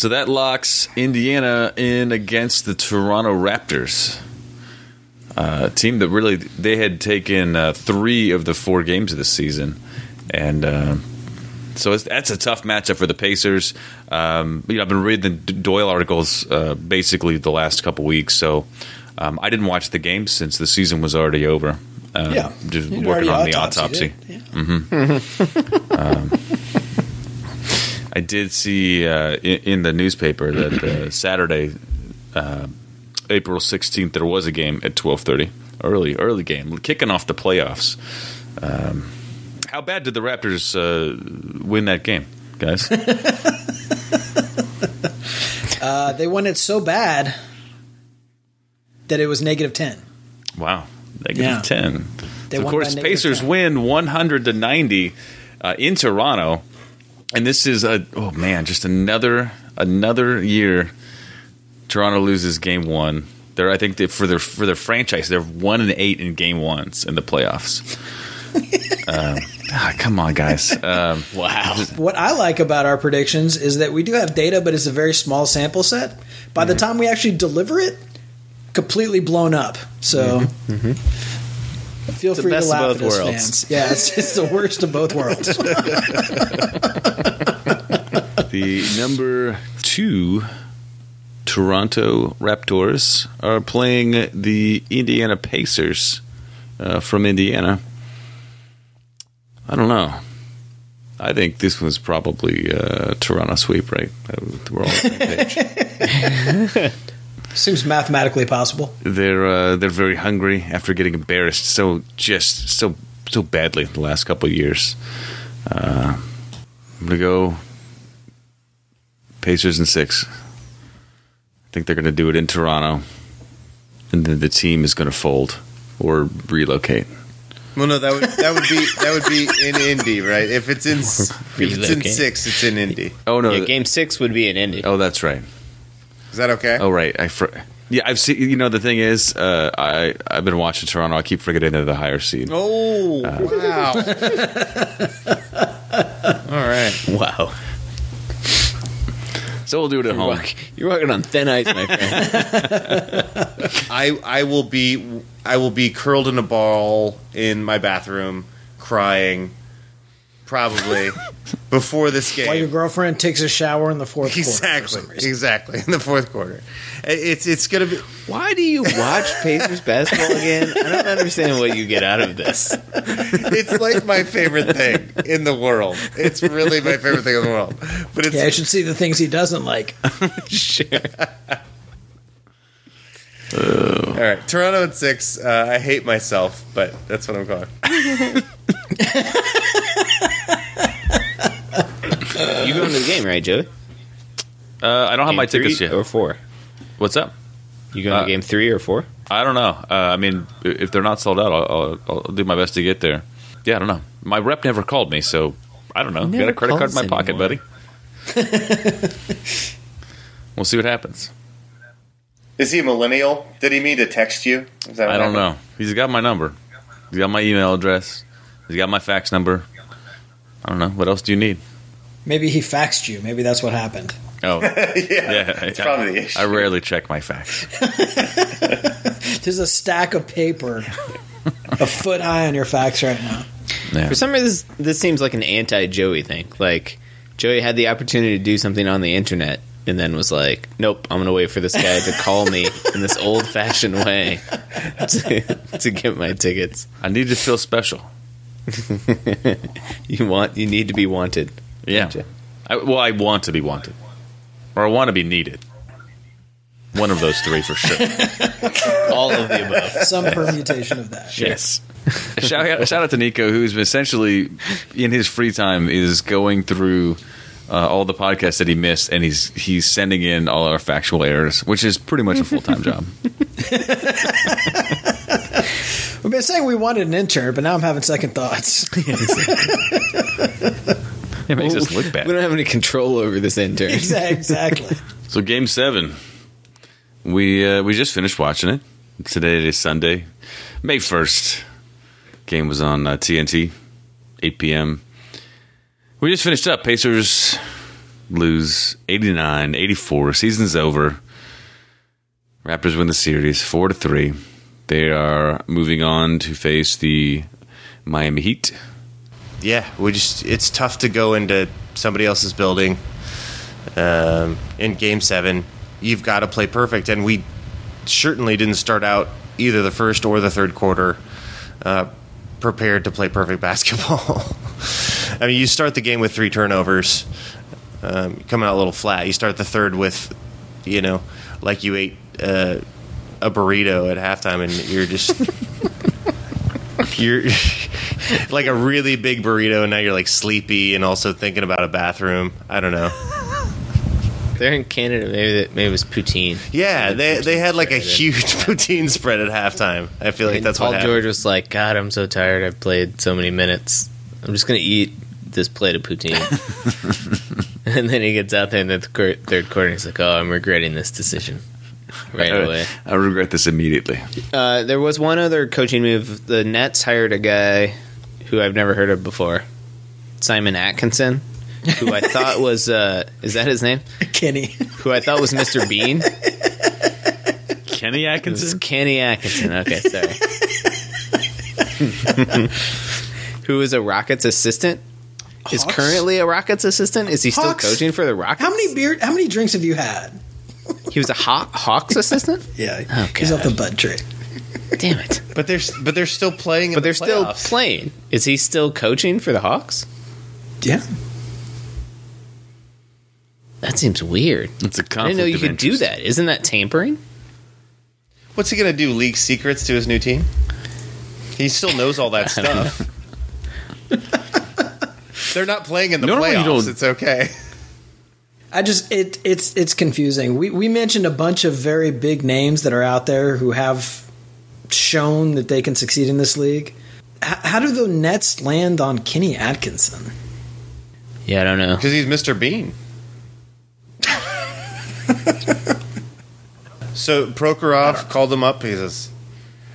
So that locks Indiana in against the Toronto Raptors. Uh, a team that really they had taken uh, three of the four games of the season, and uh, so it's, that's a tough matchup for the Pacers. Um, you know, I've been reading the Doyle articles uh, basically the last couple weeks, so um, I didn't watch the game since the season was already over. Um, Yeah. just You'd working on the autopsy. it, hmm um, I did see uh, in, in the newspaper that uh, Saturday, uh, April sixteenth, there was a game at twelve thirty. Early, early game, kicking off the playoffs. Um, how bad did the Raptors uh, win that game, guys? Uh, they won it so bad that it was negative ten. Wow, negative Yeah. ten. So of course, Pacers 10. win one hundred to ninety uh, in Toronto, and this is a oh man, just another another year. Toronto loses game one. They're I think they, for their for their franchise, they're one and eight in game ones in the playoffs. Um, ah, come on, guys! Um, wow. What I like about our predictions is that we do have data, but it's a very small sample set. By the time we actually deliver it, completely blown up. So feel The free to best of laugh both at us, worlds. fans. Yeah, it's, it's the worst of both worlds. the number two Toronto Raptors are playing the Indiana Pacers uh, from Indiana. I don't know. I think this was probably uh, Toronto sweep, right? Uh, We're all on the page. Seems mathematically possible. They're uh, they're very hungry after getting embarrassed so just so so badly the last couple of years. Uh, I'm gonna go Pacers in six. I think they're gonna do it in Toronto, and then the team is gonna fold or relocate. Well, no, that would that would be that would be in Indy, right? If it's in if it's in six, it's in Indy. Oh no, Yeah, game six would be in Indy. Oh, that's right. Is that okay? Oh right, I fr- yeah, I've seen. You know, the thing is, uh, I I've been watching Toronto. I keep forgetting they're the higher seed. Oh wow! All right. Wow. So we'll do it at You're, home. walk- you're walking on thin ice, my friend. I I will be I will be curled in a ball in my bathroom, crying, probably before this game. While your girlfriend takes a shower in the fourth exactly, exactly in the fourth quarter. It's it's gonna be. Why do you watch Pacers basketball again? I don't understand what you get out of this. It's like my favorite thing in the world. It's really my favorite thing in the world. But it's Yeah, I should see the things he doesn't like. sure. All right. Toronto at six. Uh, I hate myself, but that's what I'm going. You going to the game, right, Joey? Uh, I don't have Game my three tickets yet. Or four? What's up? You going Uh, to game three or four? I don't know. Uh, I mean, i- if they're not sold out, I'll, I'll, I'll do my best to get there. Yeah, I don't know. My rep never called me, so I don't know. Got Never a credit card in my calls pocket, buddy. we'll see what happens. Is he a millennial? Did he mean to text you? Is that I don't happened? know. He's got my number. He's got my email address. He's got my fax number. I don't know. What else do you need? Maybe he faxed you. Maybe that's what happened. Oh, yeah, yeah. it's I, probably the issue. I rarely check my fax. There's a stack of paper a foot high on your fax right now. For some reason, this, this seems like an anti-Joey thing. Like Joey had the opportunity to do something on the internet, and then was like, "Nope, I'm gonna wait for this guy to call me in this old-fashioned way to, to get my tickets." I need to feel special. you want, you need to be wanted. Yeah. I, well, I want to be wanted, or I want to be needed. One of those three for sure. All of the above. Some permutation of that. Yes. shout, out, shout out to Nico, who's essentially in his free time is going through uh, all the podcasts that he missed, and he's he's sending in all our factual errors, which is pretty much a full time job. We've been saying we wanted an intern, but now I'm having second thoughts. It makes us look bad. We don't have any control over this intern. Exactly. exactly. So game seven, we uh, we just finished watching it. Today is Sunday, May first. Game was on uh, TNT, eight p.m. We just finished up. Pacers lose 89-84. Season's over. Raptors win the series four to three. They are moving on to face the Miami Heat. Yeah, we just it's tough to go into somebody else's building um, in game seven. You've got to play perfect, and we certainly didn't start out either the first or the third quarter uh, prepared to play perfect basketball. I mean, you start the game with three turnovers, um, coming out a little flat. You start the third with, you know, like you ate uh, a burrito at halftime, and you're just you're like a really big burrito, and now you're like sleepy and also thinking about a bathroom. I don't know. They're in Canada. Maybe that, maybe it was poutine. Yeah, they they had like a huge poutine spread at halftime. I feel like And that's Paul what happened. George was like, "God, I'm so tired. I've played so many minutes. I'm just gonna eat this plate of poutine." and then he gets out there in the thir- third quarter. and He's like, "Oh, I'm regretting this decision." Right away. I regret this immediately. Uh, there was one other coaching move. The Nets hired a guy who I've never heard of before, Simon Atkinson, who I thought was uh, is that his name? Kenny. Who I thought was Mr. Bean. Kenny Atkinson. Kenny Atkinson. Okay, sorry. who is a Rockets assistant? Is currently a Rockets assistant? Is he still Hawks? coaching for the Rockets? How many beer? How many drinks have you had? He was a Haw- Hawks assistant. Yeah, Oh, he's off the God. bud tree. Damn it! But they're but they're still playing. In But the they're still playing. Is he still coaching for the Hawks? Yeah. That seems weird. It's a I conflict I didn't know you of could do that. Isn't that tampering? What's he gonna do? Leak secrets to his new team? He still knows all that I don't stuff. They're not playing in the Normally playoffs. It's okay. I just it it's it's confusing. We we mentioned a bunch of very big names that are out there who have shown that they can succeed in this league. H- how do the Nets land on Kenny Atkinson? Yeah, I don't know. Because he's Mr. Bean. so Prokhorov called him up. He says,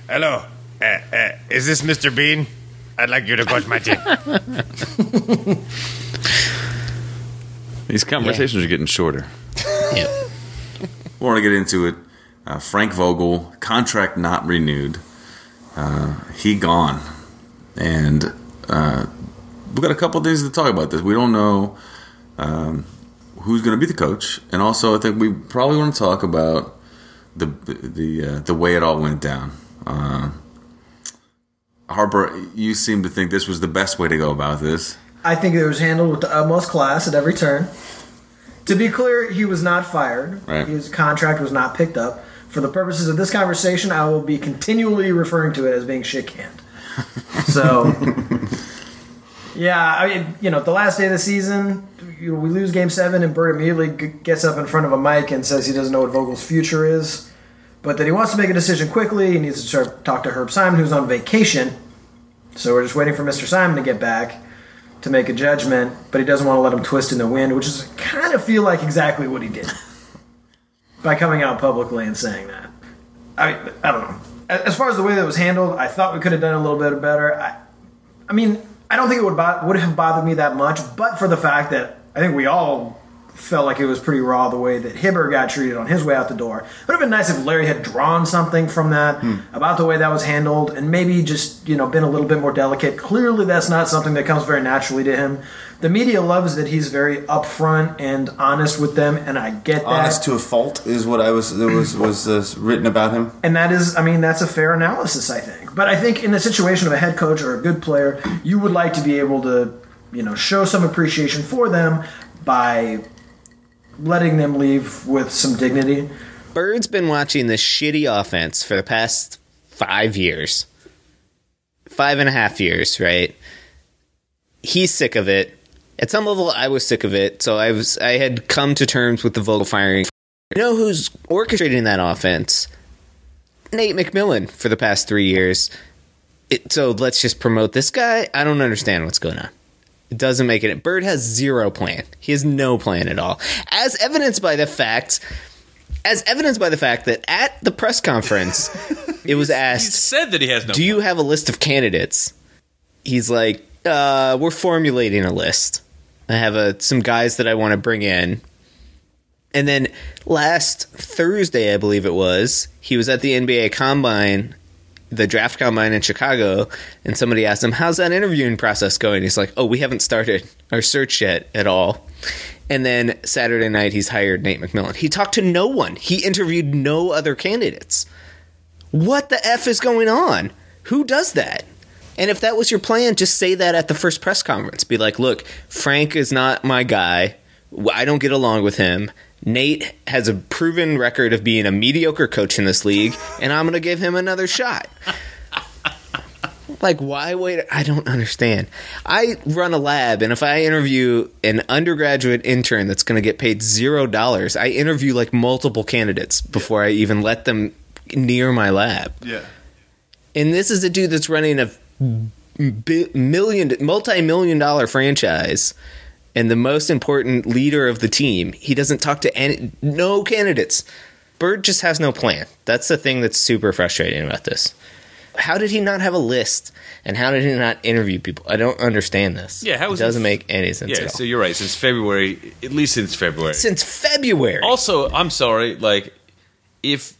"Hello, uh, uh, is this Mr. Bean? I'd like you to coach my team." These conversations are getting shorter. Yep. We want to get into it. Uh, Frank Vogel contract not renewed. Uh, he gone, and uh, we got a couple things to talk about. This we don't know um, who's going to be the coach, and also I think we probably want to talk about the the uh, the way it all went down. Uh, Harper, you seem to think this was the best way to go about this. I think it was handled with the utmost class at every turn. To be clear, he was not fired. Right. His contract was not picked up. For the purposes of this conversation, I will be continually referring to it as being shit canned. So, yeah, I mean, you know, the last day of the season, you know, we lose Game Seven, and Bird immediately gets up in front of a mic and says he doesn't know what Vogel's future is. but that he wants to make a decision quickly. He needs to start talk to Herb Simon, who's on vacation. So we're just waiting for Mr. Simon to get back to make a judgment, but he doesn't want to let him twist in the wind, which is kind of feel like exactly what he did by coming out publicly and saying that. I I don't know. As far as the way that was handled, I thought we could have done a little bit better. I, I mean, I don't think it would bo- would have bothered me that much, but for the fact that I think we all felt like it was pretty raw the way that Hibbert got treated on his way out the door. It would have been nice if Larry had drawn something from that about the way that was handled, and maybe just you know been a little bit more delicate. Clearly, that's not something that comes very naturally to him. The media loves that he's very upfront and honest with them, and I get that. Honest to a fault is what I was was was uh, written about him. And that is, I mean, that's a fair analysis, I think. But I think in the situation of a head coach or a good player, you would like to be able to, you know, show some appreciation for them by letting them leave with some dignity. Bird's been watching this shitty offense for the past five years. Five and a half years, right? He's sick of it. At some level, I was sick of it, so I was I had come to terms with the Vogel firing. You know who's orchestrating that offense? Nate McMillan for the past three years. It, so let's just promote this guy. I don't understand what's going on. Doesn't make it. Bird has zero plan. He has no plan at all, as evidenced by the fact, as evidenced by the fact that at the press conference, it was asked, He said that he has no. "Do you have a list of candidates?" He's like, uh, "We're formulating a list. I have a, some guys that I want to bring in." And then last Thursday, I believe it was, he was at the NBA Combine, the draft combine in Chicago, and somebody asked him, How's that interviewing process going? He's like, Oh, we haven't started our search yet at all. And then Saturday night, he's hired Nate McMillan. He talked to no one, he interviewed no other candidates. What the F is going on? Who does that? And if that was your plan, just say that at the first press conference. Be like, look, Frank is not my guy. I don't get along with him. Nate has a proven record of being a mediocre coach in this league, and I'm going to give him another shot. Like, why wait? I don't understand. I run a lab, and if I interview an undergraduate intern that's going to get paid zero dollars, I interview like multiple candidates before I even let them near my lab. Yeah. And this is a dude that's running a million, multi-million dollar franchise, and the most important leader of the team. He doesn't talk to any, no candidates. Bird just has no plan. That's the thing that's super frustrating about this. How did he not have a list? And how did he not interview people? I don't understand this. Yeah, how it doesn't make any sense Yeah, so you're right. Since February, at least since February. Since February. Also, I'm sorry. Like, if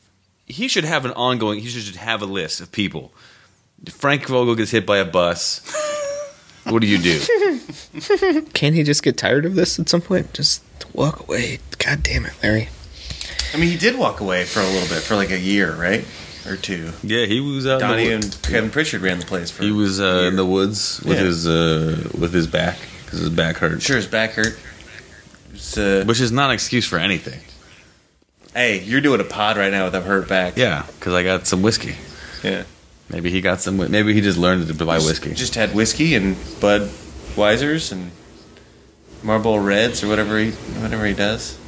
he should have an ongoing, he should have a list of people. Frank Vogel gets hit by a bus. What do you do? Can't he just get tired of this at some point? Just walk away. God damn it, Larry. I mean, he did walk away for a little bit, for like a year, right? Or two. Yeah, he was out. in the Donnie and Kevin Pritchard ran the place for. He was uh, in the woods with Yeah. his uh, with his back because his back hurt. Sure, his back hurt. It's, uh, Which is not an excuse for anything. hey, you're doing a pod right now with a hurt back. Yeah, because I got some whiskey. Yeah. Maybe he got some. Maybe he just learned to buy whiskey. Just had whiskey and Bud Weisers and Marlboro Reds or whatever he whatever he does.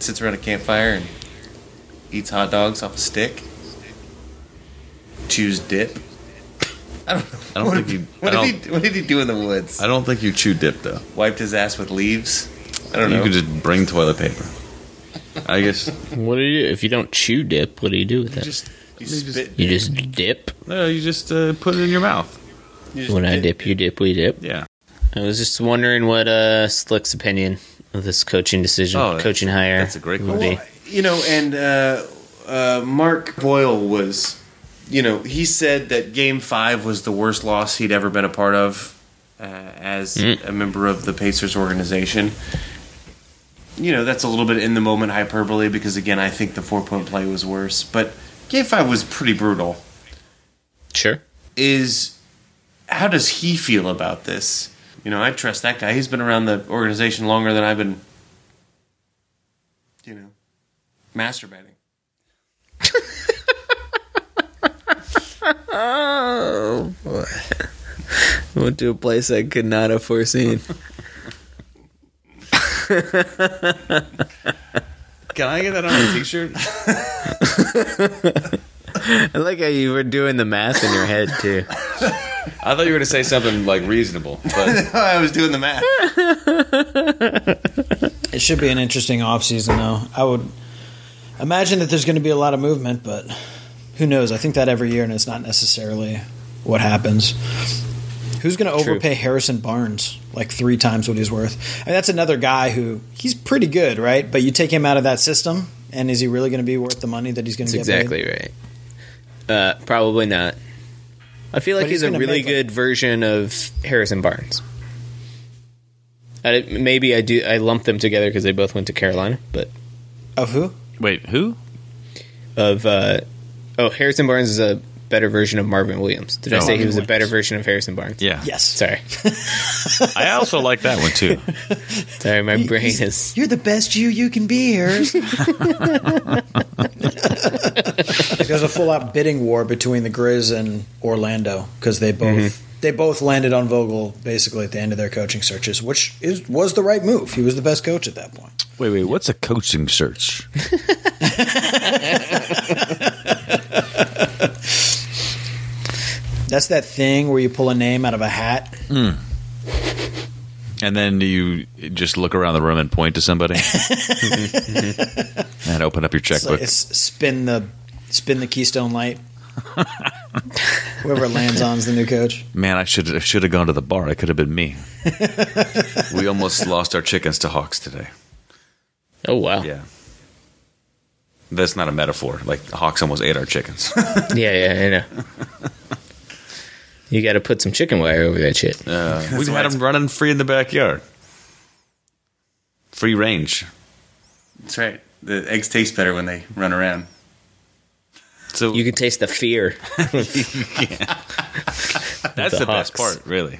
Sits around a campfire and eats hot dogs off a stick. Chews dip. I don't know. I don't what think did, he- What did don't- he? What did he do in the woods? I don't think you chew dip though. Wiped his ass with leaves. I don't you know. You could just bring toilet paper. I guess. What do you if you don't chew dip? What do you do with that? Just you spit. You just dip. No, you just uh, put it in your mouth. When I dip, you dip, we dip. Yeah. I was just wondering what uh, Slick's opinion of this coaching decision, Oh, coaching hire. that's a great would be. you know, and uh, uh, Mark Boyle was, you know, he said that Game Five was the worst loss he'd ever been a part of uh, as Mm. a member of the Pacers organization. You know, that's a little bit in the moment hyperbole because again, I think the four point play was worse, but Game Five was pretty brutal. Sure. Is how does he feel about this? You know, I trust that guy. He's been around the organization longer than I've been. You know, masturbating. Oh boy! Went to a place I could not have foreseen. Can I get that on a T-shirt? I like how you were doing the math in your head too. I thought you were going to say something like reasonable, but I was doing the math. It should be an interesting offseason, though. I would imagine that there's going to be a lot of movement, but who knows? I think that every year, and it's not necessarily what happens. Who's going to True. overpay Harrison Barnes like three times what he's worth? I mean, that's another guy who he's pretty good, right? But you take him out of that system, and is he really going to be worth the money that he's going to get? exactly paid? right. Uh, probably not. I feel like he's, he's a really make, good version of Harrison Barnes. I, maybe I do. I lump them together because they both went to Carolina, but Of who? wait, who? of uh, oh, Harrison Barnes is a better version of Marvin Williams. Did I say he Marvin was a better version of Harrison Barnes? Yeah. Yes. Sorry, I also like that one too. sorry, my brain is. You're the best you you can be, Harris. There's a full out bidding war between the Grizz and Orlando because they both Mm-hmm. they both landed on Vogel basically at the end of their coaching searches, which is was the right move. He was the best coach at that point. Wait, wait, what's a coaching search? That's that thing where you pull a name out of a hat. Hmm. And then you just look around the room and point to somebody and open up your It's checkbook. like- it's spin the spin the Keystone Light. Whoever lands on is the new coach. Man, I should should have gone to the bar. It could have been me. We almost lost our chickens to hawks today. Oh wow! Yeah. That's not a metaphor. Like hawks almost ate our chickens. Yeah, yeah, I know. You got to put some chicken wire over that shit. Uh, we had them running free in the backyard. Free range. That's right. The eggs taste better when they run around. So you can taste the fear. That's the the, best part, really.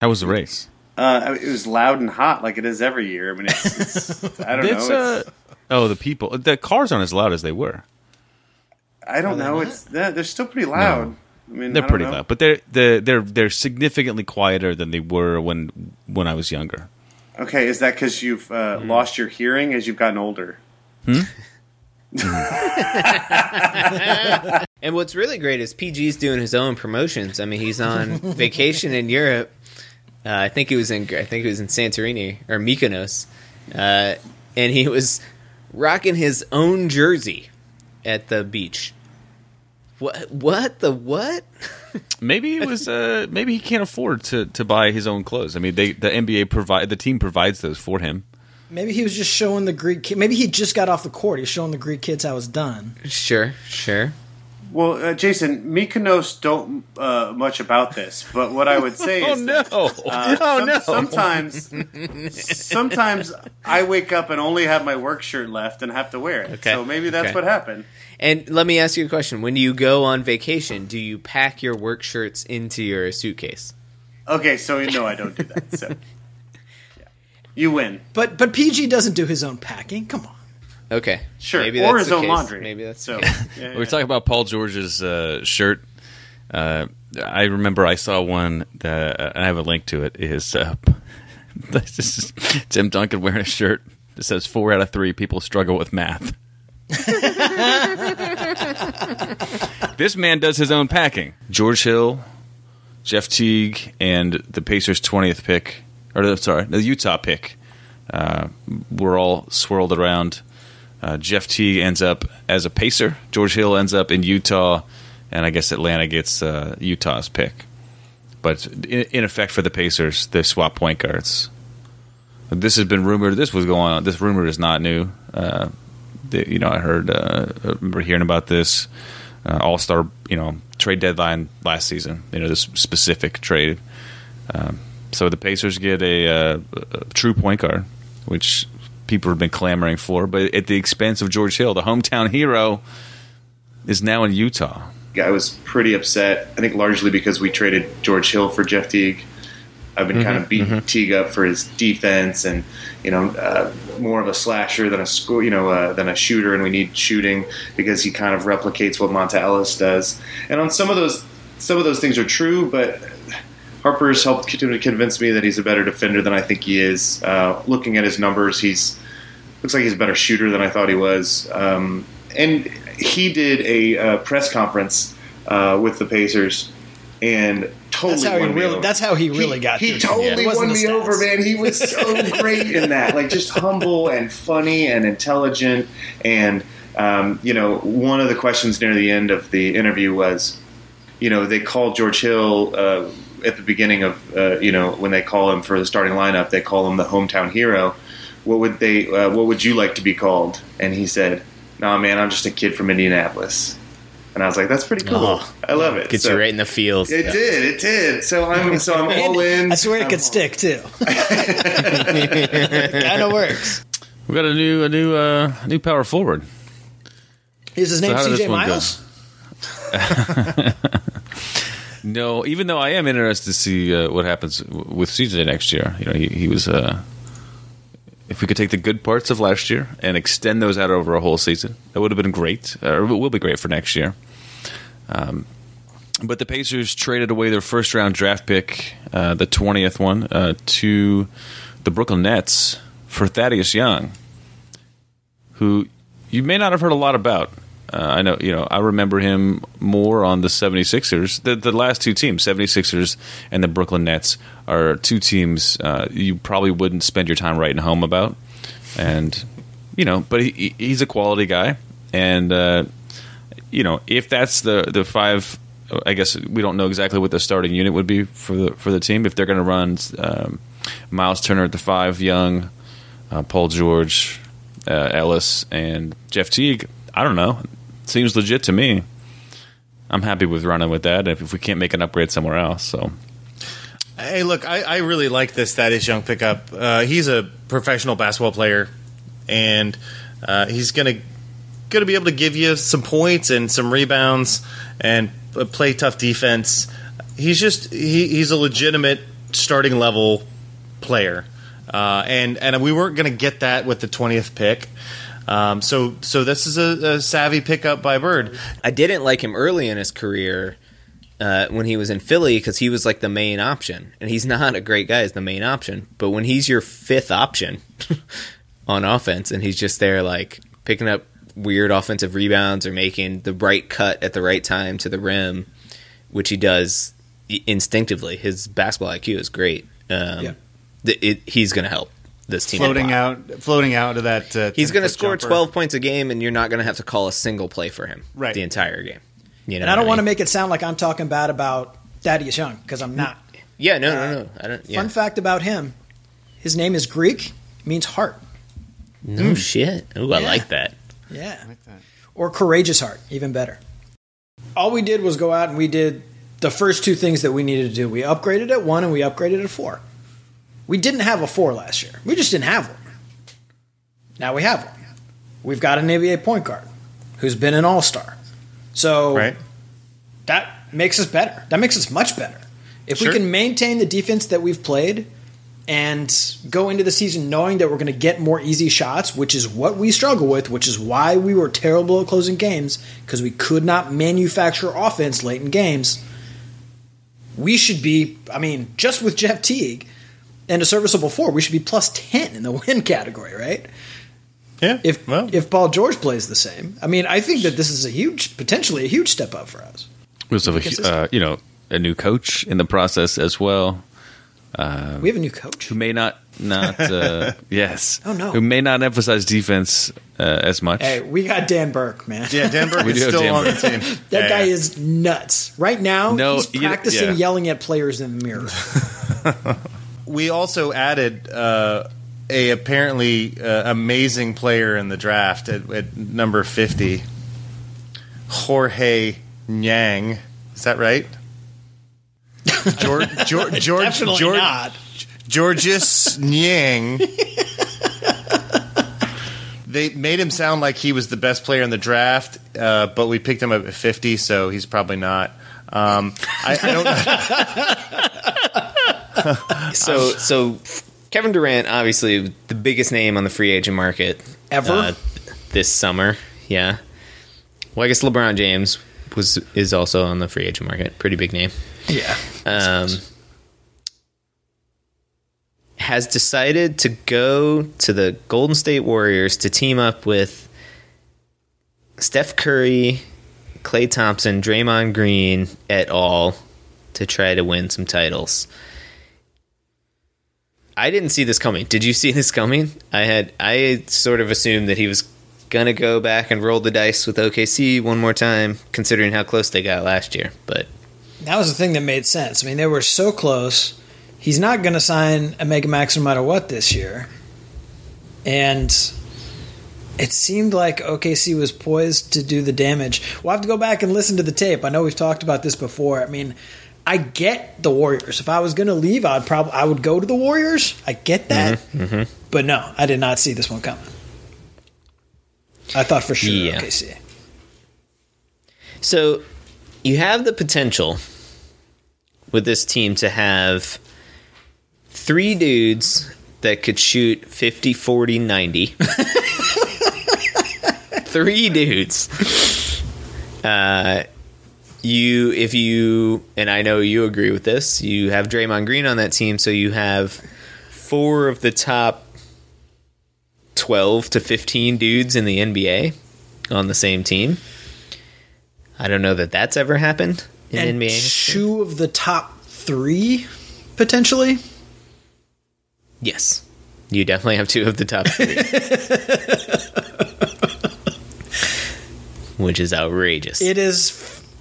How was the race? Uh, it was loud and hot like it is every year. I mean, it's, it's I don't It's, know. It's, uh, oh, the people. The cars aren't as loud as they were. I don't know. It's they're, they're still pretty loud. I mean, They're I pretty know. loud, but they're they're they're they're significantly quieter than they were when when I was younger. Okay, is that because you've uh, Hmm. lost your hearing as you've gotten older? And what's really great is PG's doing his own promotions. I mean, he's on vacation in Europe. Uh, I think he was in I think he was in Santorini or Mykonos, uh, and he was rocking his own jersey at the beach. What? What the what? Maybe it was. Uh, maybe he can't afford to, to buy his own clothes. I mean, they the NBA provide the team provides those for him. Maybe he was just showing the Greek. Kid, maybe he just got off the court. He's showing the Greek kids how it's done. Sure, sure. Well, uh, Jason, Mykonos don't uh, much about this, but what I would say Oh, is, no. that, uh, Oh, some- no. sometimes, sometimes I wake up and only have my work shirt left and have to wear it. Okay. So maybe that's Okay. what happened. And let me ask you a question: When you go on vacation, do you pack your work shirts into your suitcase? Okay, so no, I don't do that. So yeah. you win. But but PG doesn't do his own packing. Come on. Okay, Sure, Maybe or that's his the own case. laundry. Maybe that's so. the case. yeah, We're talking about Paul George's uh, shirt. Uh, I remember I saw one that and I have a link to it. Is uh, this is Tim Duncan wearing a shirt that says four out of three people struggle with math. this man does his own packing. George Hill, Jeff Teague, and the Pacers' twentieth pick, or sorry, the Utah pick, uh, were all swirled around. Uh, Jeff Teague ends up as a Pacer. George Hill ends up in Utah, and I guess Atlanta gets uh, Utah's pick. But in, in effect, for the Pacers, they swap point guards. This has been rumored. This was going on. This rumor is not new. Uh, the, you know, I heard, uh, I remember hearing about this uh, All Star, you know, trade deadline last season. You know, this specific trade. Um, so the Pacers get a, uh, a true point guard, which people have been clamoring for, but at the expense of George Hill, the hometown hero, is now in Utah. I was pretty upset. I think largely because we traded George Hill for Jeff Teague. I've been kind of beating Teague up for his defense and you know uh, more of a slasher than a score, you know uh, than a shooter, and we need shooting because he kind of replicates what Monta Ellis does. And on some of those, some of those things are true, but Harper's helped to convince me that he's a better defender than I think he is. Uh, looking at his numbers, he's looks like he's a better shooter than I thought he was. Um, and he did a uh, press conference uh, with the Pacers, and totally That's how he really. over. That's how he really got. He totally wasn't won me over, man. He was so great in that. Like just humble and funny and intelligent. And um, you know, one of the questions near the end of the interview was, you know, they called George Hill uh, at the beginning of, uh, you know, when they call him for the starting lineup, they call him the hometown hero. What would they? Uh, what would you like to be called? And he said, "Nah, man, I'm just a kid from Indianapolis." And I was like, "That's pretty cool. Oh, I love it." Gets So- you right in the feels. It did. It did. So I'm. So I'm all in. I swear it could stick too. kind of works. We got a new a new uh, new power forward. Is his name how did this CJ one? Miles? No, even though I am interested to see uh, what happens w- with CJ next year. You know, he, he was. Uh, if we could take the good parts of last year and extend those out over a whole season, that would have been great. Or it will be great for next year. Um, but the Pacers traded away their first round draft pick, uh, the twentieth one, uh, to the Brooklyn Nets for Thaddeus Young, who you may not have heard a lot about. Uh, I know, you know, I remember him more on the 76ers. The, the last two teams, 76ers and the Brooklyn Nets, are two teams uh, you probably wouldn't spend your time writing home about. And, you know, but he, he's a quality guy. And, uh, you know, if that's the, the five, I guess we don't know exactly what the starting unit would be for the, for the team. If they're going to run um, Miles Turner at the five, Young, uh, Paul George, uh, Ellis, and Jeff Teague. I don't know. Seems legit to me. I'm happy with running with that. If, if we can't make an upgrade somewhere else, so Hey, look, I, I really like this Thaddeus Young pickup. Uh, he's a professional basketball player, and uh, he's gonna gonna be able to give you some points and some rebounds and play tough defense. He's just he, he's a legitimate starting level player, uh, and and we weren't gonna get that with the twentieth pick. Um, so so this is a, a savvy pickup by Bird. I didn't like him early in his career uh, when he was in Philly because he was like the main option, and he's not a great guy as the main option. But when he's your fifth option on offense, and he's just there like picking up weird offensive rebounds or making the right cut at the right time to the rim, which he does instinctively. His basketball IQ is great. Um, Yeah. th- it, he's going to help this team. floating out, floating out to that. Uh, He's going to score jumper. 12 points a game, and you're not going to have to call a single play for him Right. the entire game. You know and I don't what want to make it sound like I'm talking bad about Thaddeus Young because I'm not. Yeah, no, no, no. I don't. Yeah. Fun fact about him: his name is Greek, means heart. No shit. Ooh, I like that. Yeah. I like that. Or courageous heart, even better. All we did was go out and we did the first two things that we needed to do. We upgraded at one and we upgraded at four. We didn't have a four last year. We just didn't have one. Now we have one. We've got an NBA point guard who's been an all star. So that makes us better. That makes us much better. If Sure. we can maintain the defense that we've played and go into the season knowing that we're going to get more easy shots, which is what we struggle with, which is why we were terrible at closing games because we could not manufacture offense late in games. We should be, I mean, just with Jeff Teague and a serviceable four, we should be plus 10 in the win category, right? Yeah. If if Paul George plays the same, I mean, I think that this is a huge, potentially a huge step up for us. we also have a, uh, you know a new coach in the process as well. Uh, We have a new coach who may not not uh, yes Oh, no. who may not emphasize defense uh, as much. Hey, we got Dan Burke, man. Yeah, Dan Burke We is still Dan on the team. That Yeah, guy yeah. is nuts. Right now, No, he's you know- practicing yeah. yelling at players in the mirror. We also added uh, a apparently uh, amazing player in the draft at, at number fifty, Jorge Niang. Is that right? George, George, George, Definitely George, not. Georges Niang. They made him sound like he was the best player in the draft, uh, but we picked him up at 50, so he's probably not. Um, I, I don't. So, so Kevin Durant, obviously the biggest name on the free agent market Ever? uh, this summer. Yeah. Well, I guess LeBron James was is also on the free agent market. Pretty big name. Yeah. Um, has decided to go to the Golden State Warriors to team up with Steph Curry, Klay Thompson, Draymond Green et al. to try to win some titles. I didn't see this coming. Did you see this coming? I had I sort of assumed that he was gonna go back and roll the dice with OKC one more time, considering how close they got last year. But That was the thing that made sense. I mean, they were so close. He's not to sign a mega max no matter what this year. And it seemed like OKC was poised to do the damage. We'll have to go back and listen to the tape. I know we've talked about this before. I mean, I get the Warriors. If I was going to leave, I'd probably I would go to the Warriors. I get that. Mhm. But no, I did not see this one coming. I thought for sure Yeah. OKC. So you have the potential with this team to have three dudes that could shoot 50, 40, 90. three dudes. Uh, you, if you, and I know you agree with this, you have Draymond Green on that team, so you have four of the top 12 to 15 dudes in the NBA on the same team. I don't know that that's ever happened in and NBA. history. two of the top three, potentially. Yes. You definitely have two of the top three. Which is outrageous. It is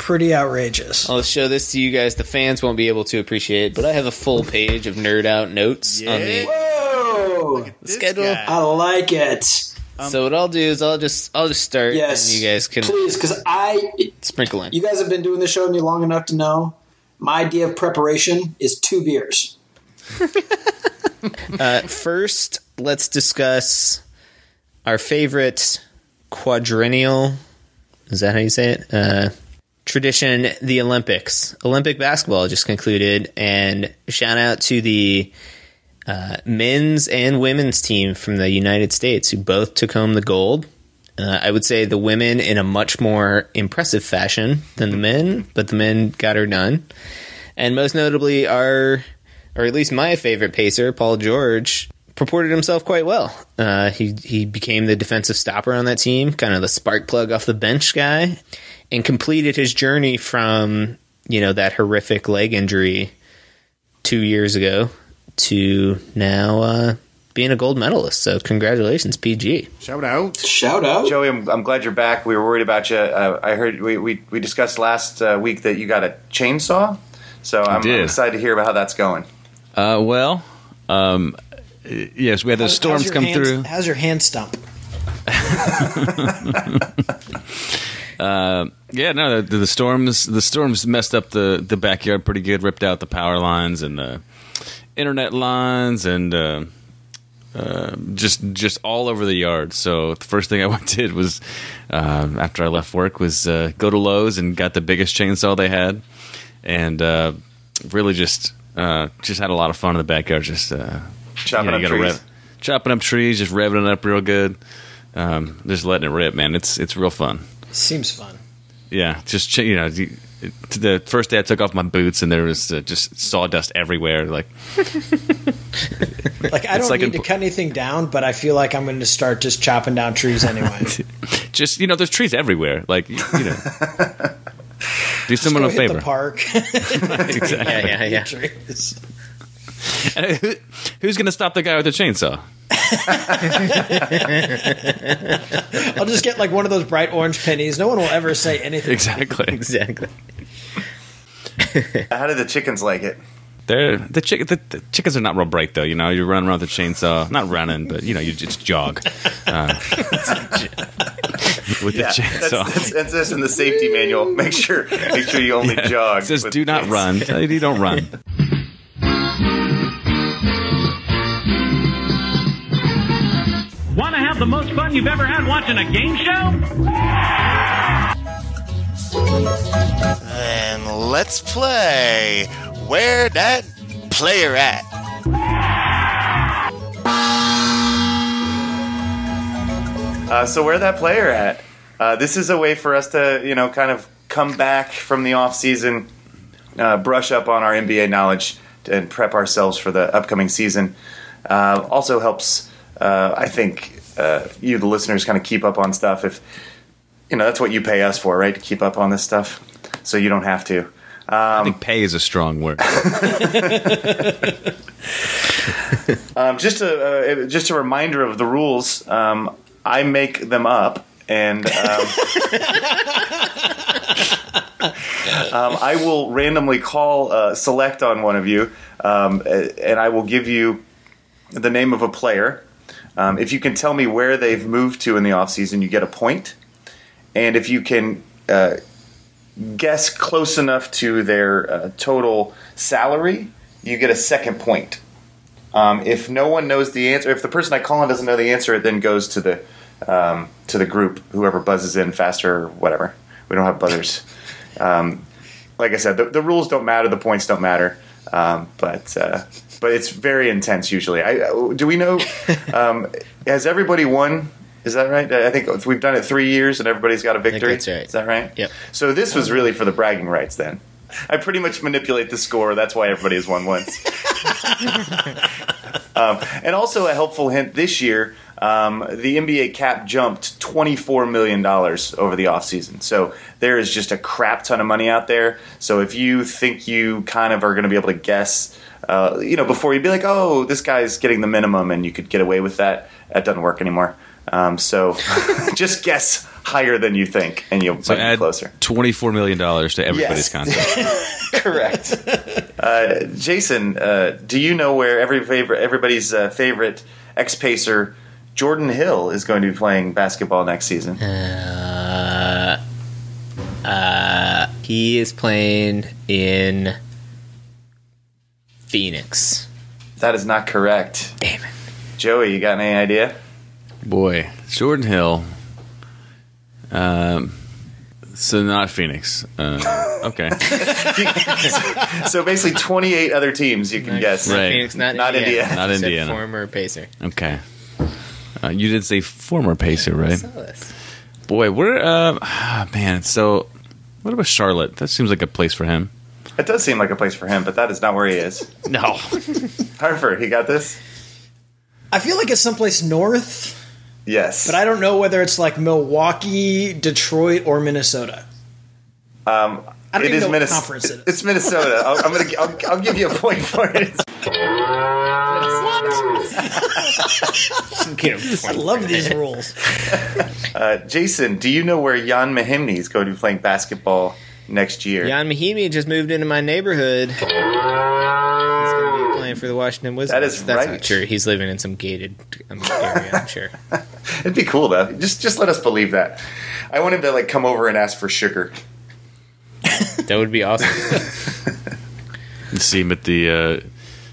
pretty outrageous. I'll show this to you guys. The fans won't be able to appreciate, it, but I have a full page of nerd out notes on the Whoa! schedule. I like it. so what I'll do is I'll just I'll just start Yes. and you guys can Please, because I, sprinkle in. you guys have been doing this show with me long enough to know my idea of preparation is two beers. Uh, first, let's discuss our favorite quadrennial. Is that how you say it? Uh, tradition, the Olympics. Olympic basketball just concluded, and shout out to the uh, men's and women's team from the United States who both took home the gold. Uh, I would say the women in a much more impressive fashion than the men, but the men got her done. And most notably, our, or at least my favorite pacer, Paul George, purported himself quite well. Uh, he he became the defensive stopper on that team, kind of the spark plug off the bench guy, and completed his journey from you know that horrific leg injury two years ago to now uh, being a gold medalist. So congratulations, PG. Shout out. Shout out. Joey, I'm, I'm glad you're back. We were worried about you. Uh, I heard we, we, we discussed last uh, week that you got a chainsaw. So I'm, I'm excited to hear about how that's going. Uh, well, um, yes, we had those How's- storms come hand- through. How's your hand stump? Uh, yeah, no, the, the storms the storms messed up the the backyard pretty good. Ripped out the power lines and the internet lines and uh, uh, just just all over the yard. So the first thing I went did was uh, after I left work was uh, go to Lowe's and got the biggest chainsaw they had, and uh, really just uh, just had a lot of fun in the backyard. Just uh, Chopping you know, up trees. rev- chopping up trees, just revving it up real good. Um, just letting it rip, man. It's it's real fun. Seems fun. Yeah, just ch- you know, the, the first day I took off my boots and there was uh, just sawdust everywhere. Like, Like I don't like need in- to cut anything down, but I feel like I'm going to start just chopping down trees anyway. just you know, there's trees everywhere. Like, you you know, do someone Go a hit favor. the park. exactly. Yeah, yeah, yeah. Trees. Who- Who's going to stop the guy with the chainsaw? I'll just get like one of those bright orange pennies. No one will ever say anything. Exactly. exactly. How did the chickens like it? They're, the, chick, the, the chickens are not real bright though. You know, you're running around with the chainsaw, not running, but you know, you just jog uh, with Yeah, the chainsaw. that's, that's, that's in the safety manual. Make sure, make sure you only Yeah. jog. It says, "Do not kids." run." You don't run. Have the most fun you've ever had watching a game show? And let's play. Where that player at? Uh, so where that player at? Uh, this is a way for us to, you know, kind of come back from the off season, uh, brush up on our NBA knowledge, and prep ourselves for the upcoming season. Uh, also helps, uh, I think, uh, you the listeners kind of keep up on stuff. If you know that's what you pay us for, right? To keep up on this stuff, so you don't have to. I think pay is a strong word. Um, just a uh, just a reminder of the rules. Um, I make them up, and um, um, I will randomly call uh, select on one of you, um, and I will give you the name of a player. Um, if you can tell me where they've moved to in the offseason, you get a point. And if you can uh, guess close enough to their uh, total salary, you get a second point. Um, if no one knows the answer, if the person I call on doesn't know the answer, it then goes to the um, to the group. Whoever buzzes in faster, or whatever. We don't have buzzers. Um, like I said, the, the rules don't matter. The points don't matter. Um, but uh, but it's very intense usually. I, uh, do we know? Um, has everybody won? Is that right? I think we've done it three years and everybody's got a victory. that's right. Is that right? Yep. So this was really for the bragging rights then. I pretty much manipulate the score. That's why everybody has won once. um, and also a helpful hint this year, um, the NBA cap jumped $24 million over the offseason. So there is just a crap ton of money out there. So if you think you kind of are going to be able to guess, uh, you know, before you'd be like, oh, this guy's getting the minimum and you could get away with that, that doesn't work anymore. Um, so just guess higher than you think and you'll So might be add closer. $24 million to Yes. everybody's concept. Correct. Uh, Jason, uh, do you know where every favorite, everybody's uh, favorite ex pacer Jordan Hill is going to be playing basketball next season? Uh, uh, he is playing in Phoenix. That is not correct. Damn it. Joey, you got any idea? Boy, Jordan Hill. Um, so not Phoenix. Uh, okay. so basically, 28 other teams you can guess. Right. Phoenix, not, Not Indiana. Indiana. Not Said Indiana. Former Pacer. Okay. Uh, you did say former Pacer, right? Boy, we're uh, ah, man. So, what about Charlotte? That seems like a place for him. It does seem like a place for him, but that is not where he is. No. Hartford, he got this? I feel like it's someplace north, Yes. but I don't know whether it's like Milwaukee, Detroit, or Minnesota. Um, I don't it even is know what Minnes- conference it is. It's Minnesota. I'll, I'm gonna. I'll, I'll give you a point for it. I love these rules. Uh, Jason, do you know where Ian Mahinmi is going to be playing basketball next year? Ian Mahinmi just moved into my neighborhood. He's going to be playing for the Washington Wizards. That is That's right. not true. He's living in some gated um, area, I'm sure. It'd be cool though. Just just let us believe that. I want him to like come over and ask for sugar. That would be awesome. You see him at the, uh,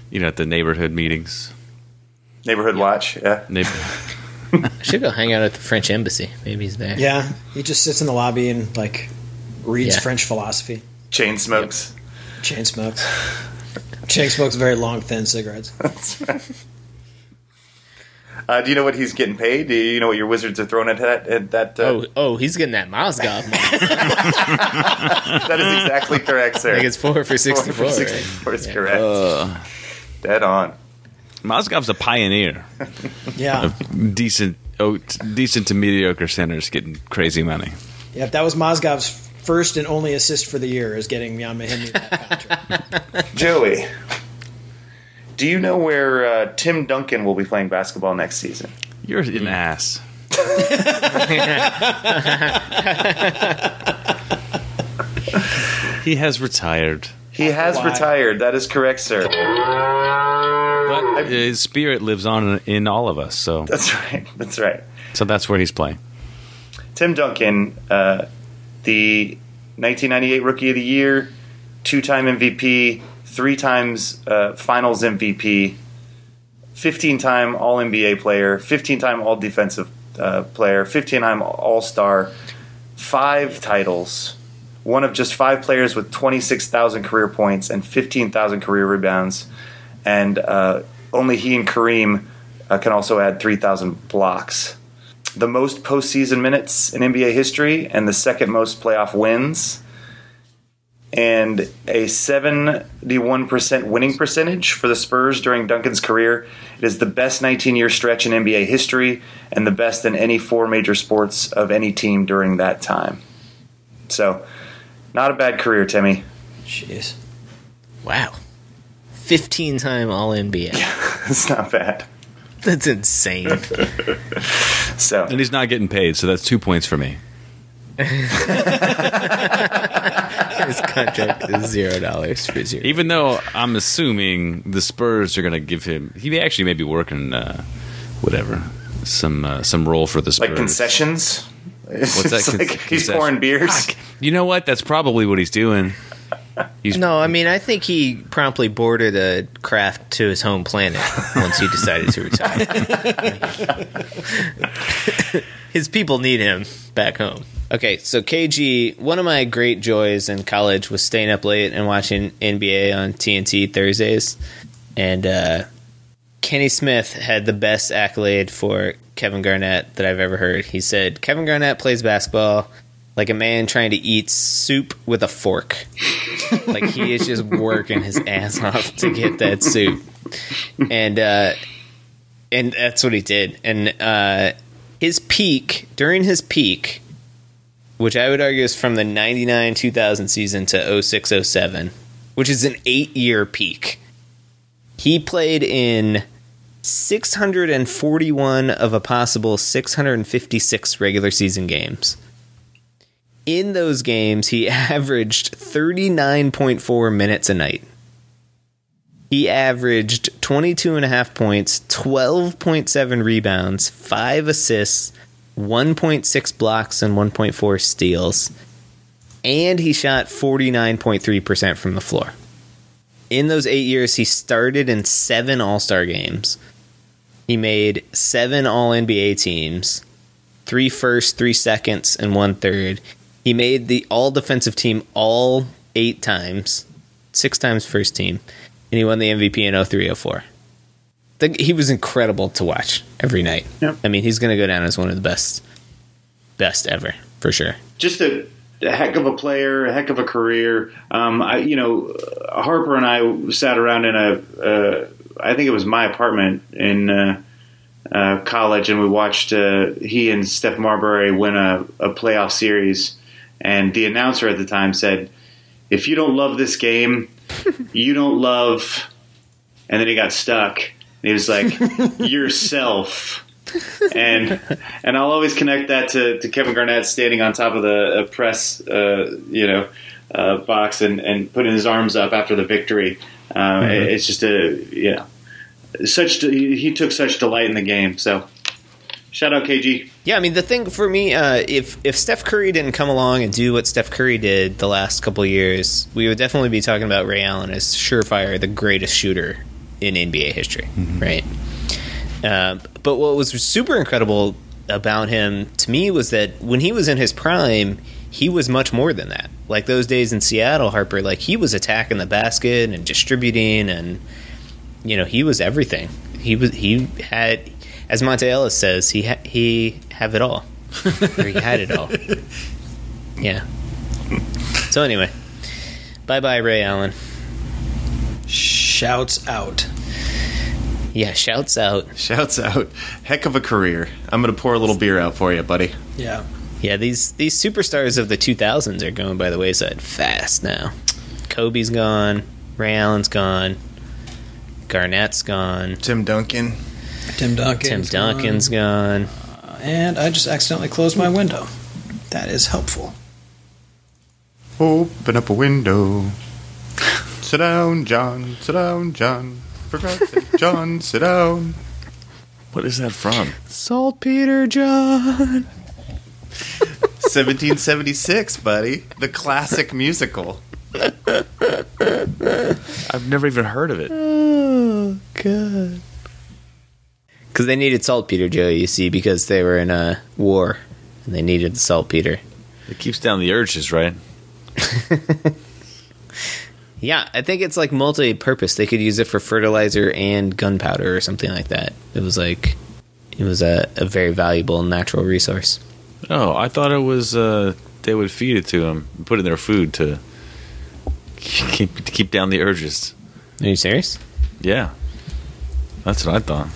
you know, at the neighborhood meetings. Neighborhood watch. Yeah. Neighbor- I should go hang out at the French embassy. Maybe he's there. Yeah, he just sits in the lobby and like reads Yeah. French philosophy. Chain smokes. Chain smokes. Chain smokes very long, thin cigarettes. Uh, do you know what he's getting paid? Do you know what your wizards are throwing at that? At that uh, Oh, oh, he's getting that Mozgov money. that is exactly correct, sir. I think it's four for 64, Four for right? 64 is Yeah. correct. Uh, Dead on. Mozgov's a pioneer Yeah, of decent, oh, decent to mediocre centers getting crazy money. yeah. That was Mozgov's first and only assist for the year is getting Ian Mahinmi that contract. Joey, do you know where uh, Tim Duncan will be playing basketball next season? You're an ass. he has retired, He has Why? retired. That is correct, sir. but his spirit lives on in all of us. So, That's right. That's right. so that's where he's playing. Tim Duncan, uh, the 1998 Rookie of the Year, two-time MVP, three times uh, Finals MVP, 15-time All NBA player, 15-time All Defensive uh, player, 15-time All Star, five titles. One of just five players with 26,000 career points and 15,000 career rebounds, and uh, only he and Kareem uh, can also add 3,000 blocks the most postseason minutes in NBA history and the second most playoff wins. and a 71% winning percentage for the Spurs during Duncan's career. It is the best 19 year stretch in NBA history and the best in any four major sports of any team during that time. So, not a bad career, Timmy. Jeez. Wow. 15 time All NBA. it's not bad. That's insane. so, and he's not getting paid, so that's two points for me. His contract is zero dollars for zero. Even though I'm assuming the Spurs are going to give him, he actually may be working, uh, whatever, some uh, some role for the Spurs. Like concessions? What's that? Con- like he's concession? pouring beers. You know what? That's probably what he's doing. He's no, I mean, I think he promptly boarded a craft to his home planet once he decided to retire. his people need him back home. Okay, so KG, one of my great joys in college was staying up late and watching NBA on TNT Thursdays. And uh, Kenny Smith had the best accolade for Kevin Garnett that I've ever heard. He said, Kevin Garnett plays basketball like a man trying to eat soup with a fork. like he is just working his ass off to get that soup. And uh and that's what he did. And uh his peak during his peak, which I would argue is from the 99 2000 season to 06 07, which is an 8-year peak. He played in 641 of a possible 656 regular season games in those games, he averaged 39.4 minutes a night. He averaged 22 and a half points, 12.7 rebounds, 5 assists, 1.6 blocks, and 1.4 steals. And he shot 49.3% from the floor. In those eight years, he started in seven All Star games. He made seven All NBA teams, three first, three seconds, and one third. He made the all defensive team all eight times, six times first team, and he won the MVP in 03 04. The, he was incredible to watch every night. Yep. I mean, he's going to go down as one of the best, best ever for sure. just a, a heck of a player, a heck of a career. Um, I, you know, Harper and I sat around in a, uh, I think it was my apartment in uh, uh, college, and we watched uh, he and Steph Marbury win a, a playoff series. And the announcer at the time said, "If you don't love this game, you don't love." And then he got stuck. And he was like, "Yourself." and and I'll always connect that to, to Kevin Garnett standing on top of the uh, press, uh, you know, uh, box and, and putting his arms up after the victory. Um, Mhm. It's just a you know, such he he took such delight in the game. So shout out KG. Yeah, I mean the thing for me, uh, if if Steph Curry didn't come along and do what Steph Curry did the last couple of years, we would definitely be talking about Ray Allen as surefire the greatest shooter in NBA history, right? Uh, but what was super incredible about him to me was that when he was in his prime, he was much more than that. Like those days in Seattle, Harper, like he was attacking the basket and distributing, and you know he was everything. He was he had, as Monta Ellis says, he ha- he have it all, or he had it all. Yeah. So anyway, bye bye Ray Allen. Shouts out. Yeah, shouts out. Shouts out. Heck of a career. I'm going to pour a little beer out for you, buddy. Yeah. Yeah, these these superstars of the 2000s are going by the wayside fast now. Kobe's gone, Ray Allen's gone, Garnett's gone, Tim Duncan, Tim Duncan. Tim Duncan's gone. Uh, and I just accidentally closed my window. That is helpful. Open up a window. sit down, John. Sit down, John. For God's sake, John, sit down. What is that from? Saltpeter John. 1776, buddy. The classic musical. I've never even heard of it. Oh god. Because they needed saltpeter, Joe. You see, because they were in a war and they needed the saltpeter. It keeps down the urges, right? Yeah, I think it's like multi-purpose. They could use it for fertilizer and gunpowder or something like that. It was like it was a, a very valuable natural resource. Oh, I thought it was uh, they would feed it to them, put in their food to keep to keep down the urges. Are you serious? Yeah, that's what I thought.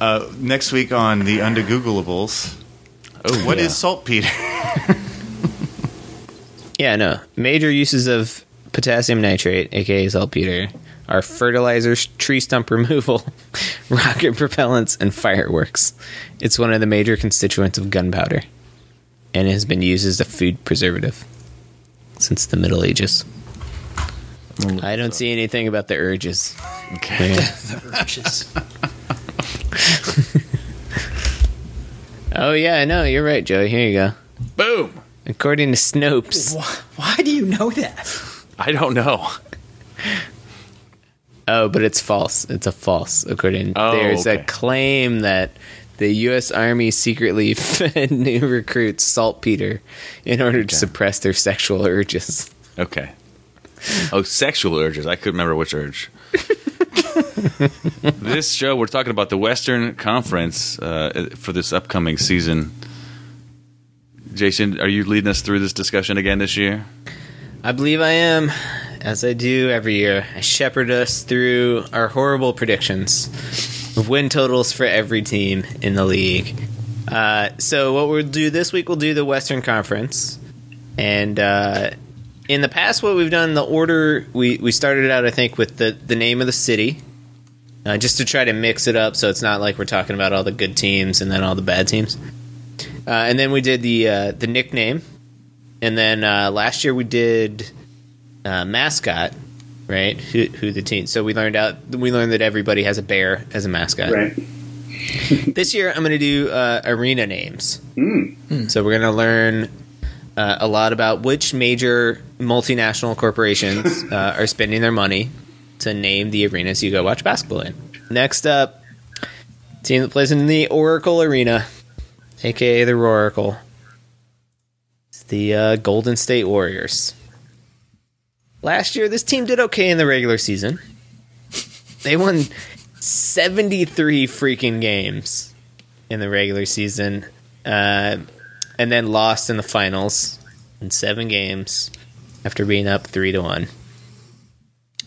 Uh, next week on the Undegoogleables. Oh, what is yeah. saltpeter? Yeah, no. Major uses of potassium nitrate, aka saltpeter, are fertilizers, tree stump removal, rocket propellants, and fireworks. It's one of the major constituents of gunpowder, and has been used as a food preservative since the Middle Ages. I don't see anything about the urges. Okay. the urges. oh yeah, I know. You're right, Joey. Here you go. Boom. According to Snopes. Why, why do you know that? I don't know. Oh, but it's false. It's a false. According Oh, there's okay. a claim that the U.S. Army secretly fed new recruits saltpeter in order to suppress their sexual urges. Okay. Oh, sexual urges. I couldn't remember which urge. this show, we're talking about the Western Conference uh, for this upcoming season. Jason, are you leading us through this discussion again this year? I believe I am, as I do every year. I shepherd us through our horrible predictions of win totals for every team in the league. Uh, so what we'll do this week, we'll do the Western Conference, and uh, in the past, what we've done, the order we we started out, I think, with the the name of the city, uh, just to try to mix it up, so it's not like we're talking about all the good teams and then all the bad teams. Uh, and then we did the uh, the nickname, and then uh, last year we did uh, mascot, right? Who, who the team? So we learned out we learned that everybody has a bear as a mascot. Right. this year I'm going to do uh, arena names. So we're going to learn uh, a lot about which major multinational corporations uh, are spending their money to name the arenas you go watch basketball in. Next up, team that plays in the Oracle Arena, aka the Roracle. It's the uh, Golden State Warriors. Last year, this team did okay in the regular season. They won 73 freaking games in the regular season, uh, and then lost in the finals in seven games after being up three to one.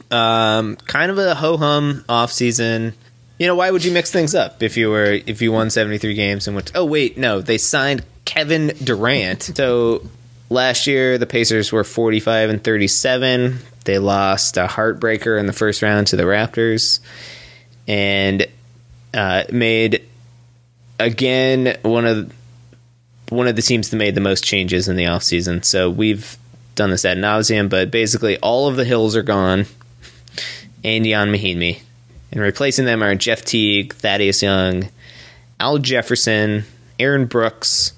Um, kind of a ho hum off season. You know, why would you mix things up if you were if you won 73 games and went? Oh wait, no, they signed Kevin Durant. So last year the Pacers were 45 and 37. They lost a heartbreaker in the first round to the Raptors, and uh, made again one of one of the teams that made the most changes in the offseason. So we've done this ad nauseum, but basically all of the hills are gone. And Ian Mahinmi. And replacing them are Jeff Teague, Thaddeus Young, Al Jefferson, Aaron Brooks,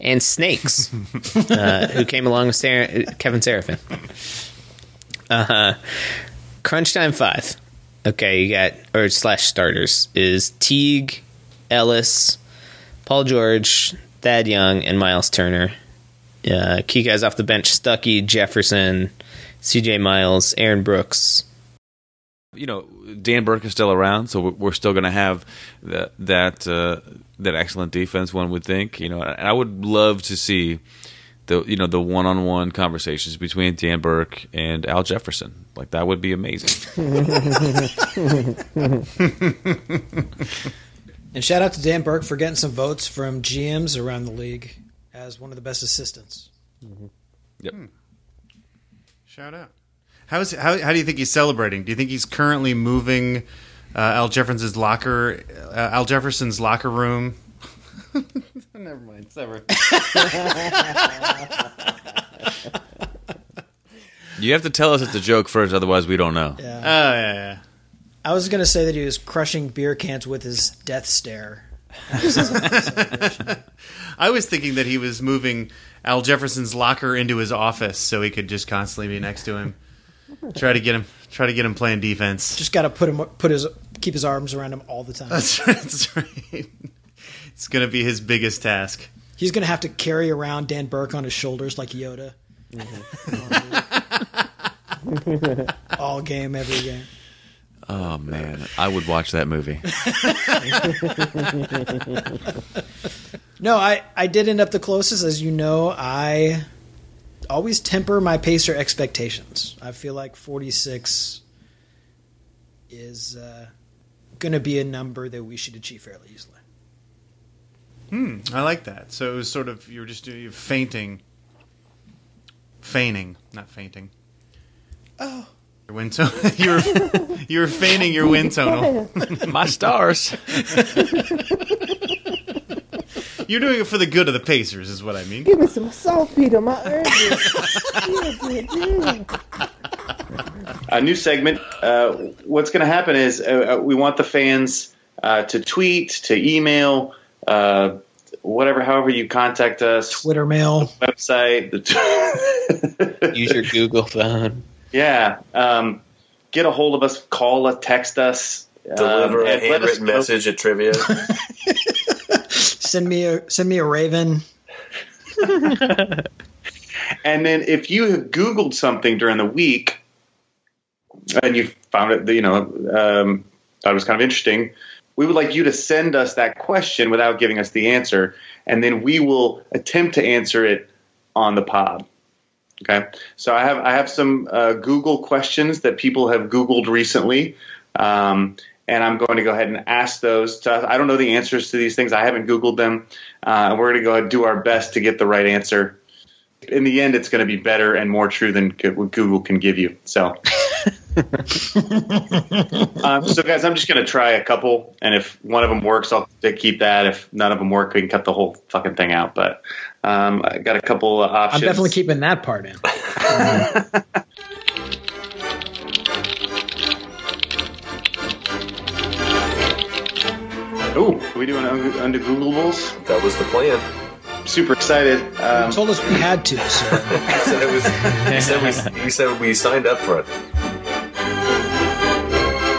and Snakes, uh, who came along with Sarah, Kevin Seraphin. Uh, Crunch Time 5. Okay, you got, or slash starters, is Teague, Ellis, Paul George, Thad Young, and Miles Turner. Uh, key guys off the bench Stuckey, Jefferson, CJ Miles, Aaron Brooks. You know, Dan Burke is still around, so we're- we're still going to have that that uh, that excellent defense. One would think. You know, and I would love to see the you know the one on one conversations between Dan Burke and Al Jefferson. Like that would be amazing. And shout out to Dan Burke for getting some votes from GMs around the league as one of the best assistants. Yep. Shout out. How is how how do you think he's celebrating? Do you think he's currently moving uh, Al Jefferson's locker, uh, Al Jefferson's locker room? Never mind. It's never. You have to tell us it's a joke first, otherwise we don't know. Yeah. Oh yeah, yeah. I was going to say that he was crushing beer cans with his death stare. I was thinking that he was moving Al Jefferson's locker into his office so he could just constantly be next to him. Try to get him. Try to get him playing defense. Just got to put him, put his, keep his arms around him all the time. That's right. That's right. It's gonna be his biggest task. He's going to have to carry around Dan Burke on his shoulders like Yoda. Mm-hmm. all game, every game. Oh man, I would watch that movie. No, I, I did end up the closest. As you know, I always temper my pacer expectations. I feel like 46 is uh, going to be a number that we should achieve fairly easily. Hmm, I like that. So it was sort of you were just doing fainting, feigning, not fainting. Oh. Your wind tone. you were you were feigning your wind tonal. My stars. You're doing it for the good of the Pacers, is what I mean. Give me some saltpeter, my urges. a new segment. Uh, what's going to happen is uh, uh, we want the fans uh, to tweet, to email, uh, whatever, however you contact us. Twitter mail, website. The t- Use your Google phone. Yeah, um, get a hold of us. Call us, text us. Deliver um, a and let us handwritten message at trivia. Send me a send me a raven. And then if you have Googled something during the week and you found it, you know, um, thought it was kind of interesting, we would like you to send us that question without giving us the answer, and then we will attempt to answer it on the pod. Okay, so I have I have some uh, Google questions that people have Googled recently, um, and I'm going to go ahead and ask those. To, I don't know the answers to these things. I haven't Googled them. Uh, we're going to go ahead and do our best to get the right answer. In the end, it's going to be better and more true than what Google can give you. So, um, so guys, I'm just going to try a couple, and if one of them works, I'll keep that. If none of them work, we can cut the whole fucking thing out. But um, I got a couple of options. I'm definitely keeping that part in. Oh, are we doing un- under Googleables? That was the plan. Super excited. Um, you told us we had to, so He said, it was, he, said we, he said we signed up for it.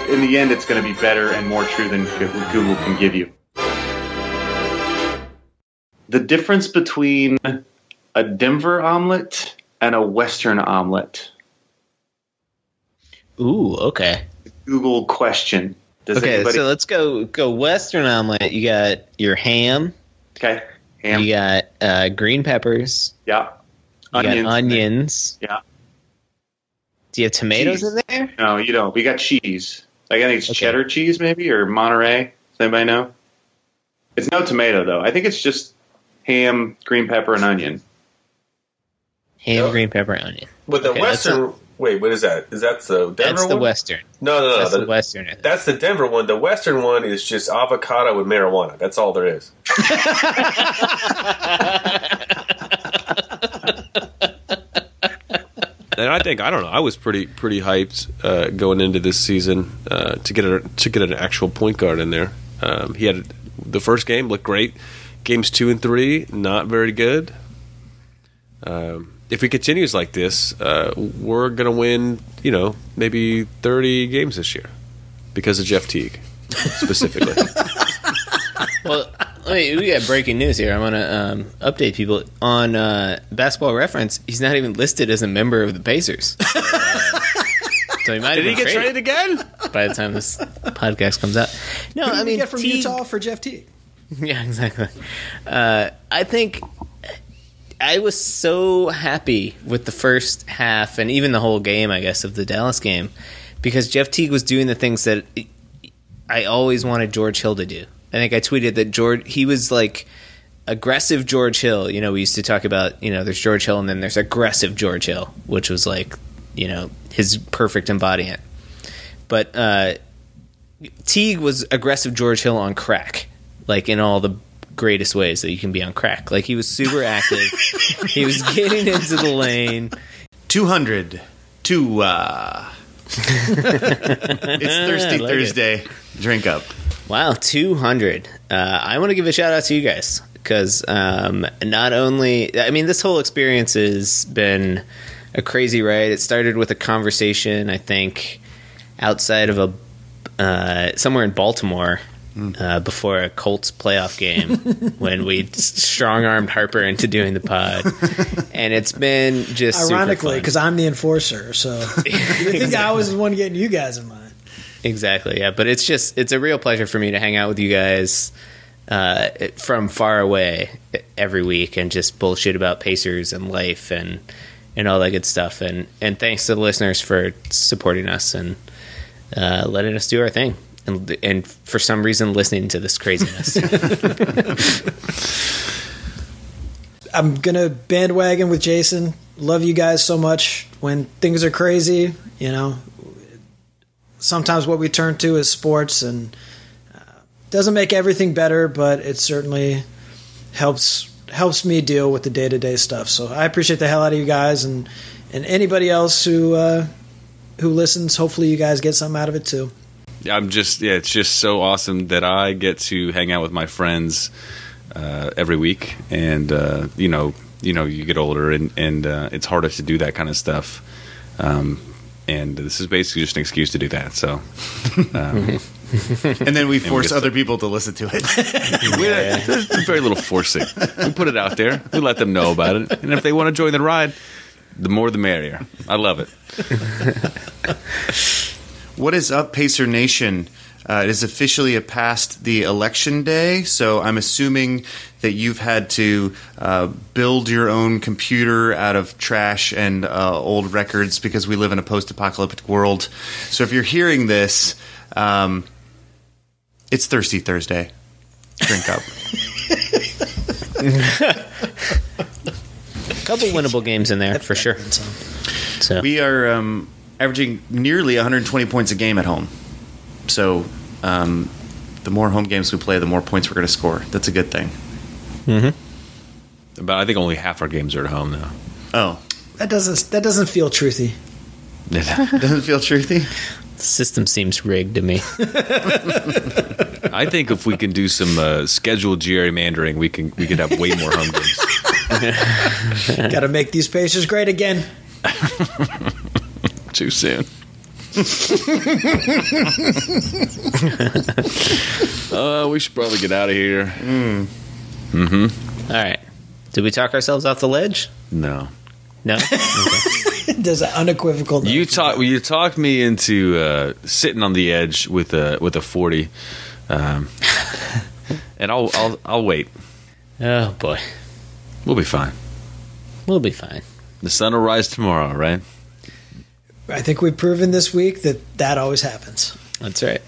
in the end, it's going to be better and more true than Google can give you. The difference between a Denver omelet and a Western omelet. Ooh, okay. Google question. Does okay, anybody- so let's go go Western omelet. You got your ham. Okay, ham. You got uh, green peppers. Yeah. Onions. onions. Yeah. Do you have tomatoes Cheese. in there? No, you don't. We got cheese. Like I think it's cheddar cheese, maybe, or Monterey. Does anybody know? It's no tomato though. I think it's just ham, green pepper, and onion. Ham, green pepper, and onion. But the Okay, that's Western. Wait, what is that? Is that the Denver That's the? Western. No, no, no. That's the, the Western. That's the Denver one. The Western one is just avocado with marijuana. That's all there is. and I think I don't know. I was pretty pretty hyped uh, going into this season uh, to get a, to get an actual point guard in there. Um, he had the first game looked great. Games two and three not very good. Um, if he continues like this, uh, we're gonna win. You know, maybe thirty games this year because of Jeff Teague specifically. well, wait, we got breaking news here. I want to um, update people on uh, Basketball Reference. He's not even listed as a member of the Pacers. So, uh, he might Did he get traded again? by the time this podcast comes out. No, Who did I we mean get from Teague- Utah for Jeff T. Yeah, exactly. Uh, I think I was so happy with the first half and even the whole game, I guess, of the Dallas game because Jeff Teague was doing the things that I always wanted George Hill to do. I think I tweeted that George he was like aggressive George Hill. You know, we used to talk about you know there's George Hill and then there's aggressive George Hill, which was like you know his perfect embodiment. But uh, Teague was aggressive George Hill on crack, like in all the greatest ways that you can be on crack. Like he was super active. he was getting into the lane. 200 to uh it's thirsty I like it. thursday drink up Wow, 200. Uh, I want to give a shout out to you guys because um, not only, I mean, this whole experience has been a crazy ride. It started with a conversation, I think, outside of a uh, somewhere in Baltimore. Uh, before a Colts playoff game, when we strong armed Harper into doing the pod, and it's been just super Ironically, because I'm the enforcer, so you think I was the one getting you guys in mind. Exactly, yeah. But it's just it's a real pleasure for me to hang out with you guys uh, from far away every week and just bullshit about Pacers and life and and all that good stuff. And and thanks to the listeners for supporting us and uh, letting us do our thing. And, and for some reason, listening to this craziness. I'm gonna bandwagon with Jason. Love you guys so much. When things are crazy, you know, sometimes what we turn to is sports, and uh, doesn't make everything better, but it certainly helps helps me deal with the day to day stuff. So I appreciate the hell out of you guys, and and anybody else who uh, who listens. Hopefully, you guys get something out of it too. I'm just yeah, it's just so awesome that I get to hang out with my friends uh, every week, and uh, you know, you know, you get older, and and uh, it's harder to do that kind of stuff. Um, and this is basically just an excuse to do that. So, um, and then we And we force get other people to listen to it. we, there's very little forcing. We put it out there. We let them know about it, and if they want to join the ride, the more the merrier. I love it. What is up, Pacer Nation? Uh, it is officially past the election day, so I'm assuming that you've had to uh, build your own computer out of trash and uh, old records because we live in a post-apocalyptic world. So if you're hearing this, um, it's Thirsty Thursday. Drink up. A couple winnable games in there for sure. So we are um, averaging nearly 120 points a game at home. So um, the more home games we play, the more points we're going to score. That's a good thing. Mm-hmm. But I think only half our games are at home now. Oh, That doesn't that doesn't feel truthy. doesn't feel truthy. The system seems rigged to me. I think if we can do some uh, scheduled gerrymandering, we can we could have way more home games. Got to make these Pacers great again. Too soon. uh, we should probably get out of here. Mm. Mm-hmm. All right. Did we talk ourselves off the ledge? No. No. There's an unequivocal. No. You talk. You talked me into uh, sitting on the edge with a with a forty, um, and I'll I'll I'll wait. Oh boy, we'll be fine. We'll be fine. The sun will rise tomorrow, right? I think we've proven this week that that always happens. That's right.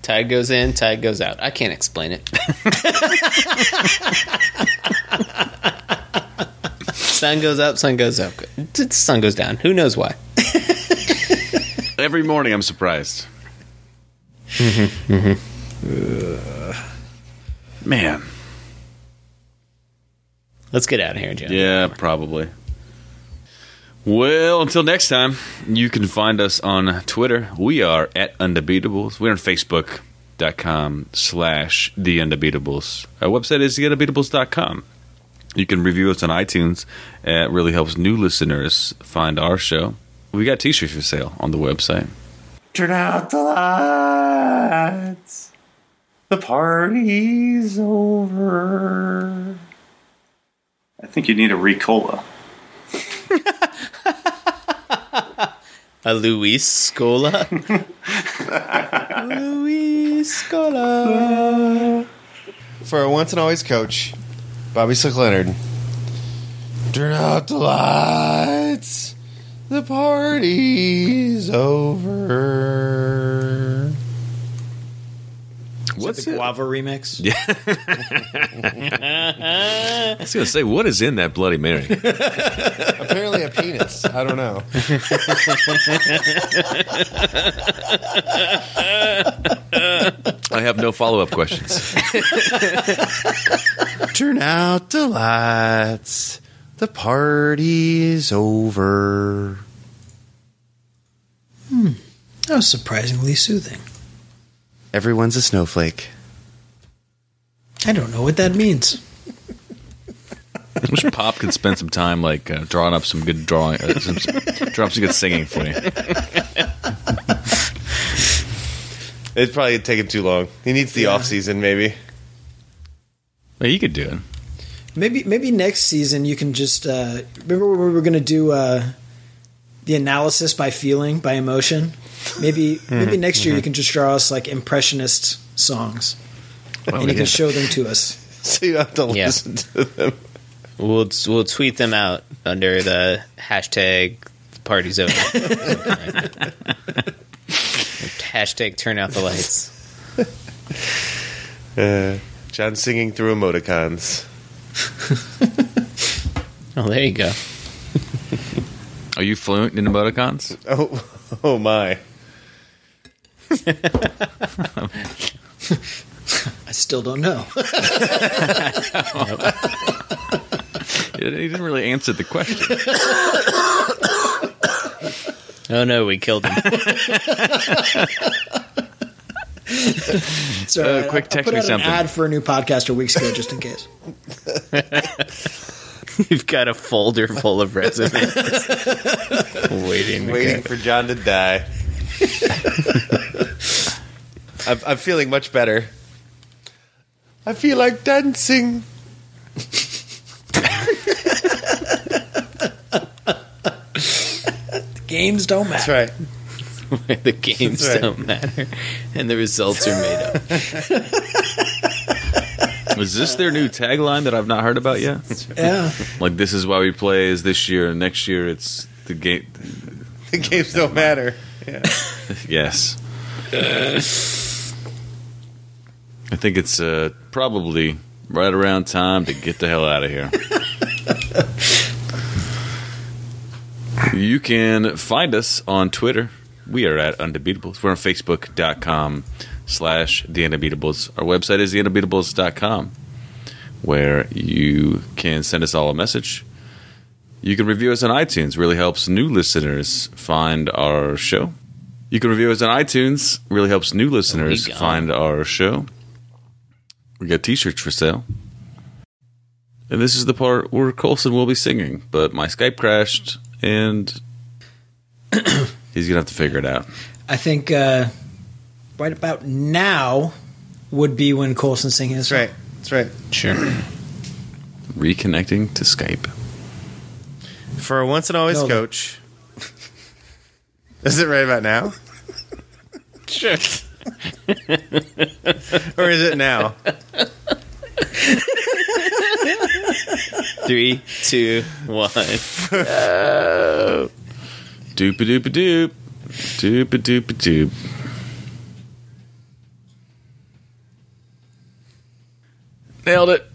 Tide goes in, tide goes out. I can't explain it. sun goes up, sun goes up. Sun goes down. Who knows why? Every morning, I'm surprised. Mm-hmm, mm-hmm. Man, Let's get out of here, Joe. Yeah, probably. Well, until next time, you can find us on Twitter. We are at Undebeatables. We're on Facebook.com slash The Undebeatables. Our website is TheUndebeatables.com. You can review us on iTunes. It really helps new listeners find our show. We got t-shirts for sale on the website. Turn out the lights. The party's over. I think you need a Ricola. A Luis Scola. Luis Scola. For a once and always coach, Bobby Slick Leonard. Turn out the lights. The party's over. What's the guava remix? Yeah. I was going to say, what is in that Bloody Mary? Apparently a penis. I don't know. I have no follow-up questions. Turn out the lights. The party's over. Hmm. That was surprisingly soothing. Everyone's a snowflake. I don't know what that means. I wish Pop could spend some time like uh, drawing up some good drawing, uh, some, drawing up some good singing for you. It'd probably take him too long. He needs the Yeah. off season, maybe. Well, you could do it. Maybe maybe next season you can just uh, remember when we were going to do uh, the analysis by feeling by emotion. Maybe maybe next year you can just draw us like impressionist songs, Oh, and you yeah. can show them to us. So you have to Yeah. listen to them. We'll we'll tweet them out under the hashtag party's over. hashtag turn out the lights. Uh, John singing through emoticons. Oh, there you go. Are you fluent in emoticons? Oh, oh my! I still don't know. he didn't really answer the question. Oh no, we killed him. So Uh, I- quick I text put me out something. An ad for a new podcaster weeks ago, just in case. You've got a folder full of resumes waiting. Waiting for John to die. I'm, I'm feeling much better. I feel like dancing. Games don't matter. That's right. the games That's right. don't matter, and the results are made up. Is this their new tagline that I've not heard about yet? Yeah. Like this is why we play is this year and next year it's the game. The games don't matter. Yes. I think it's uh, probably right around time to get the hell out of here. you can find us on Twitter. We are at Undebeatables. We're on Facebook.com slash The Undebeatables. Our website is TheUndebeatables.com where you can send us all a message. You can review us on iTunes. Really helps new listeners find our show. You can review us on iTunes. Really helps new listeners find our show. We got T-shirts for sale. And this is the part where Colson will be singing, but my Skype crashed, and he's gonna have to figure it out. I think uh, right about now would be when Colson's singing this. That's right. That's right. Sure. Reconnecting to Skype. For a once and always No. coach. Is it right about now? Sure. or is it now? Three, two, one. Doop a doop a doop. Doop a doop a doop. Nailed it.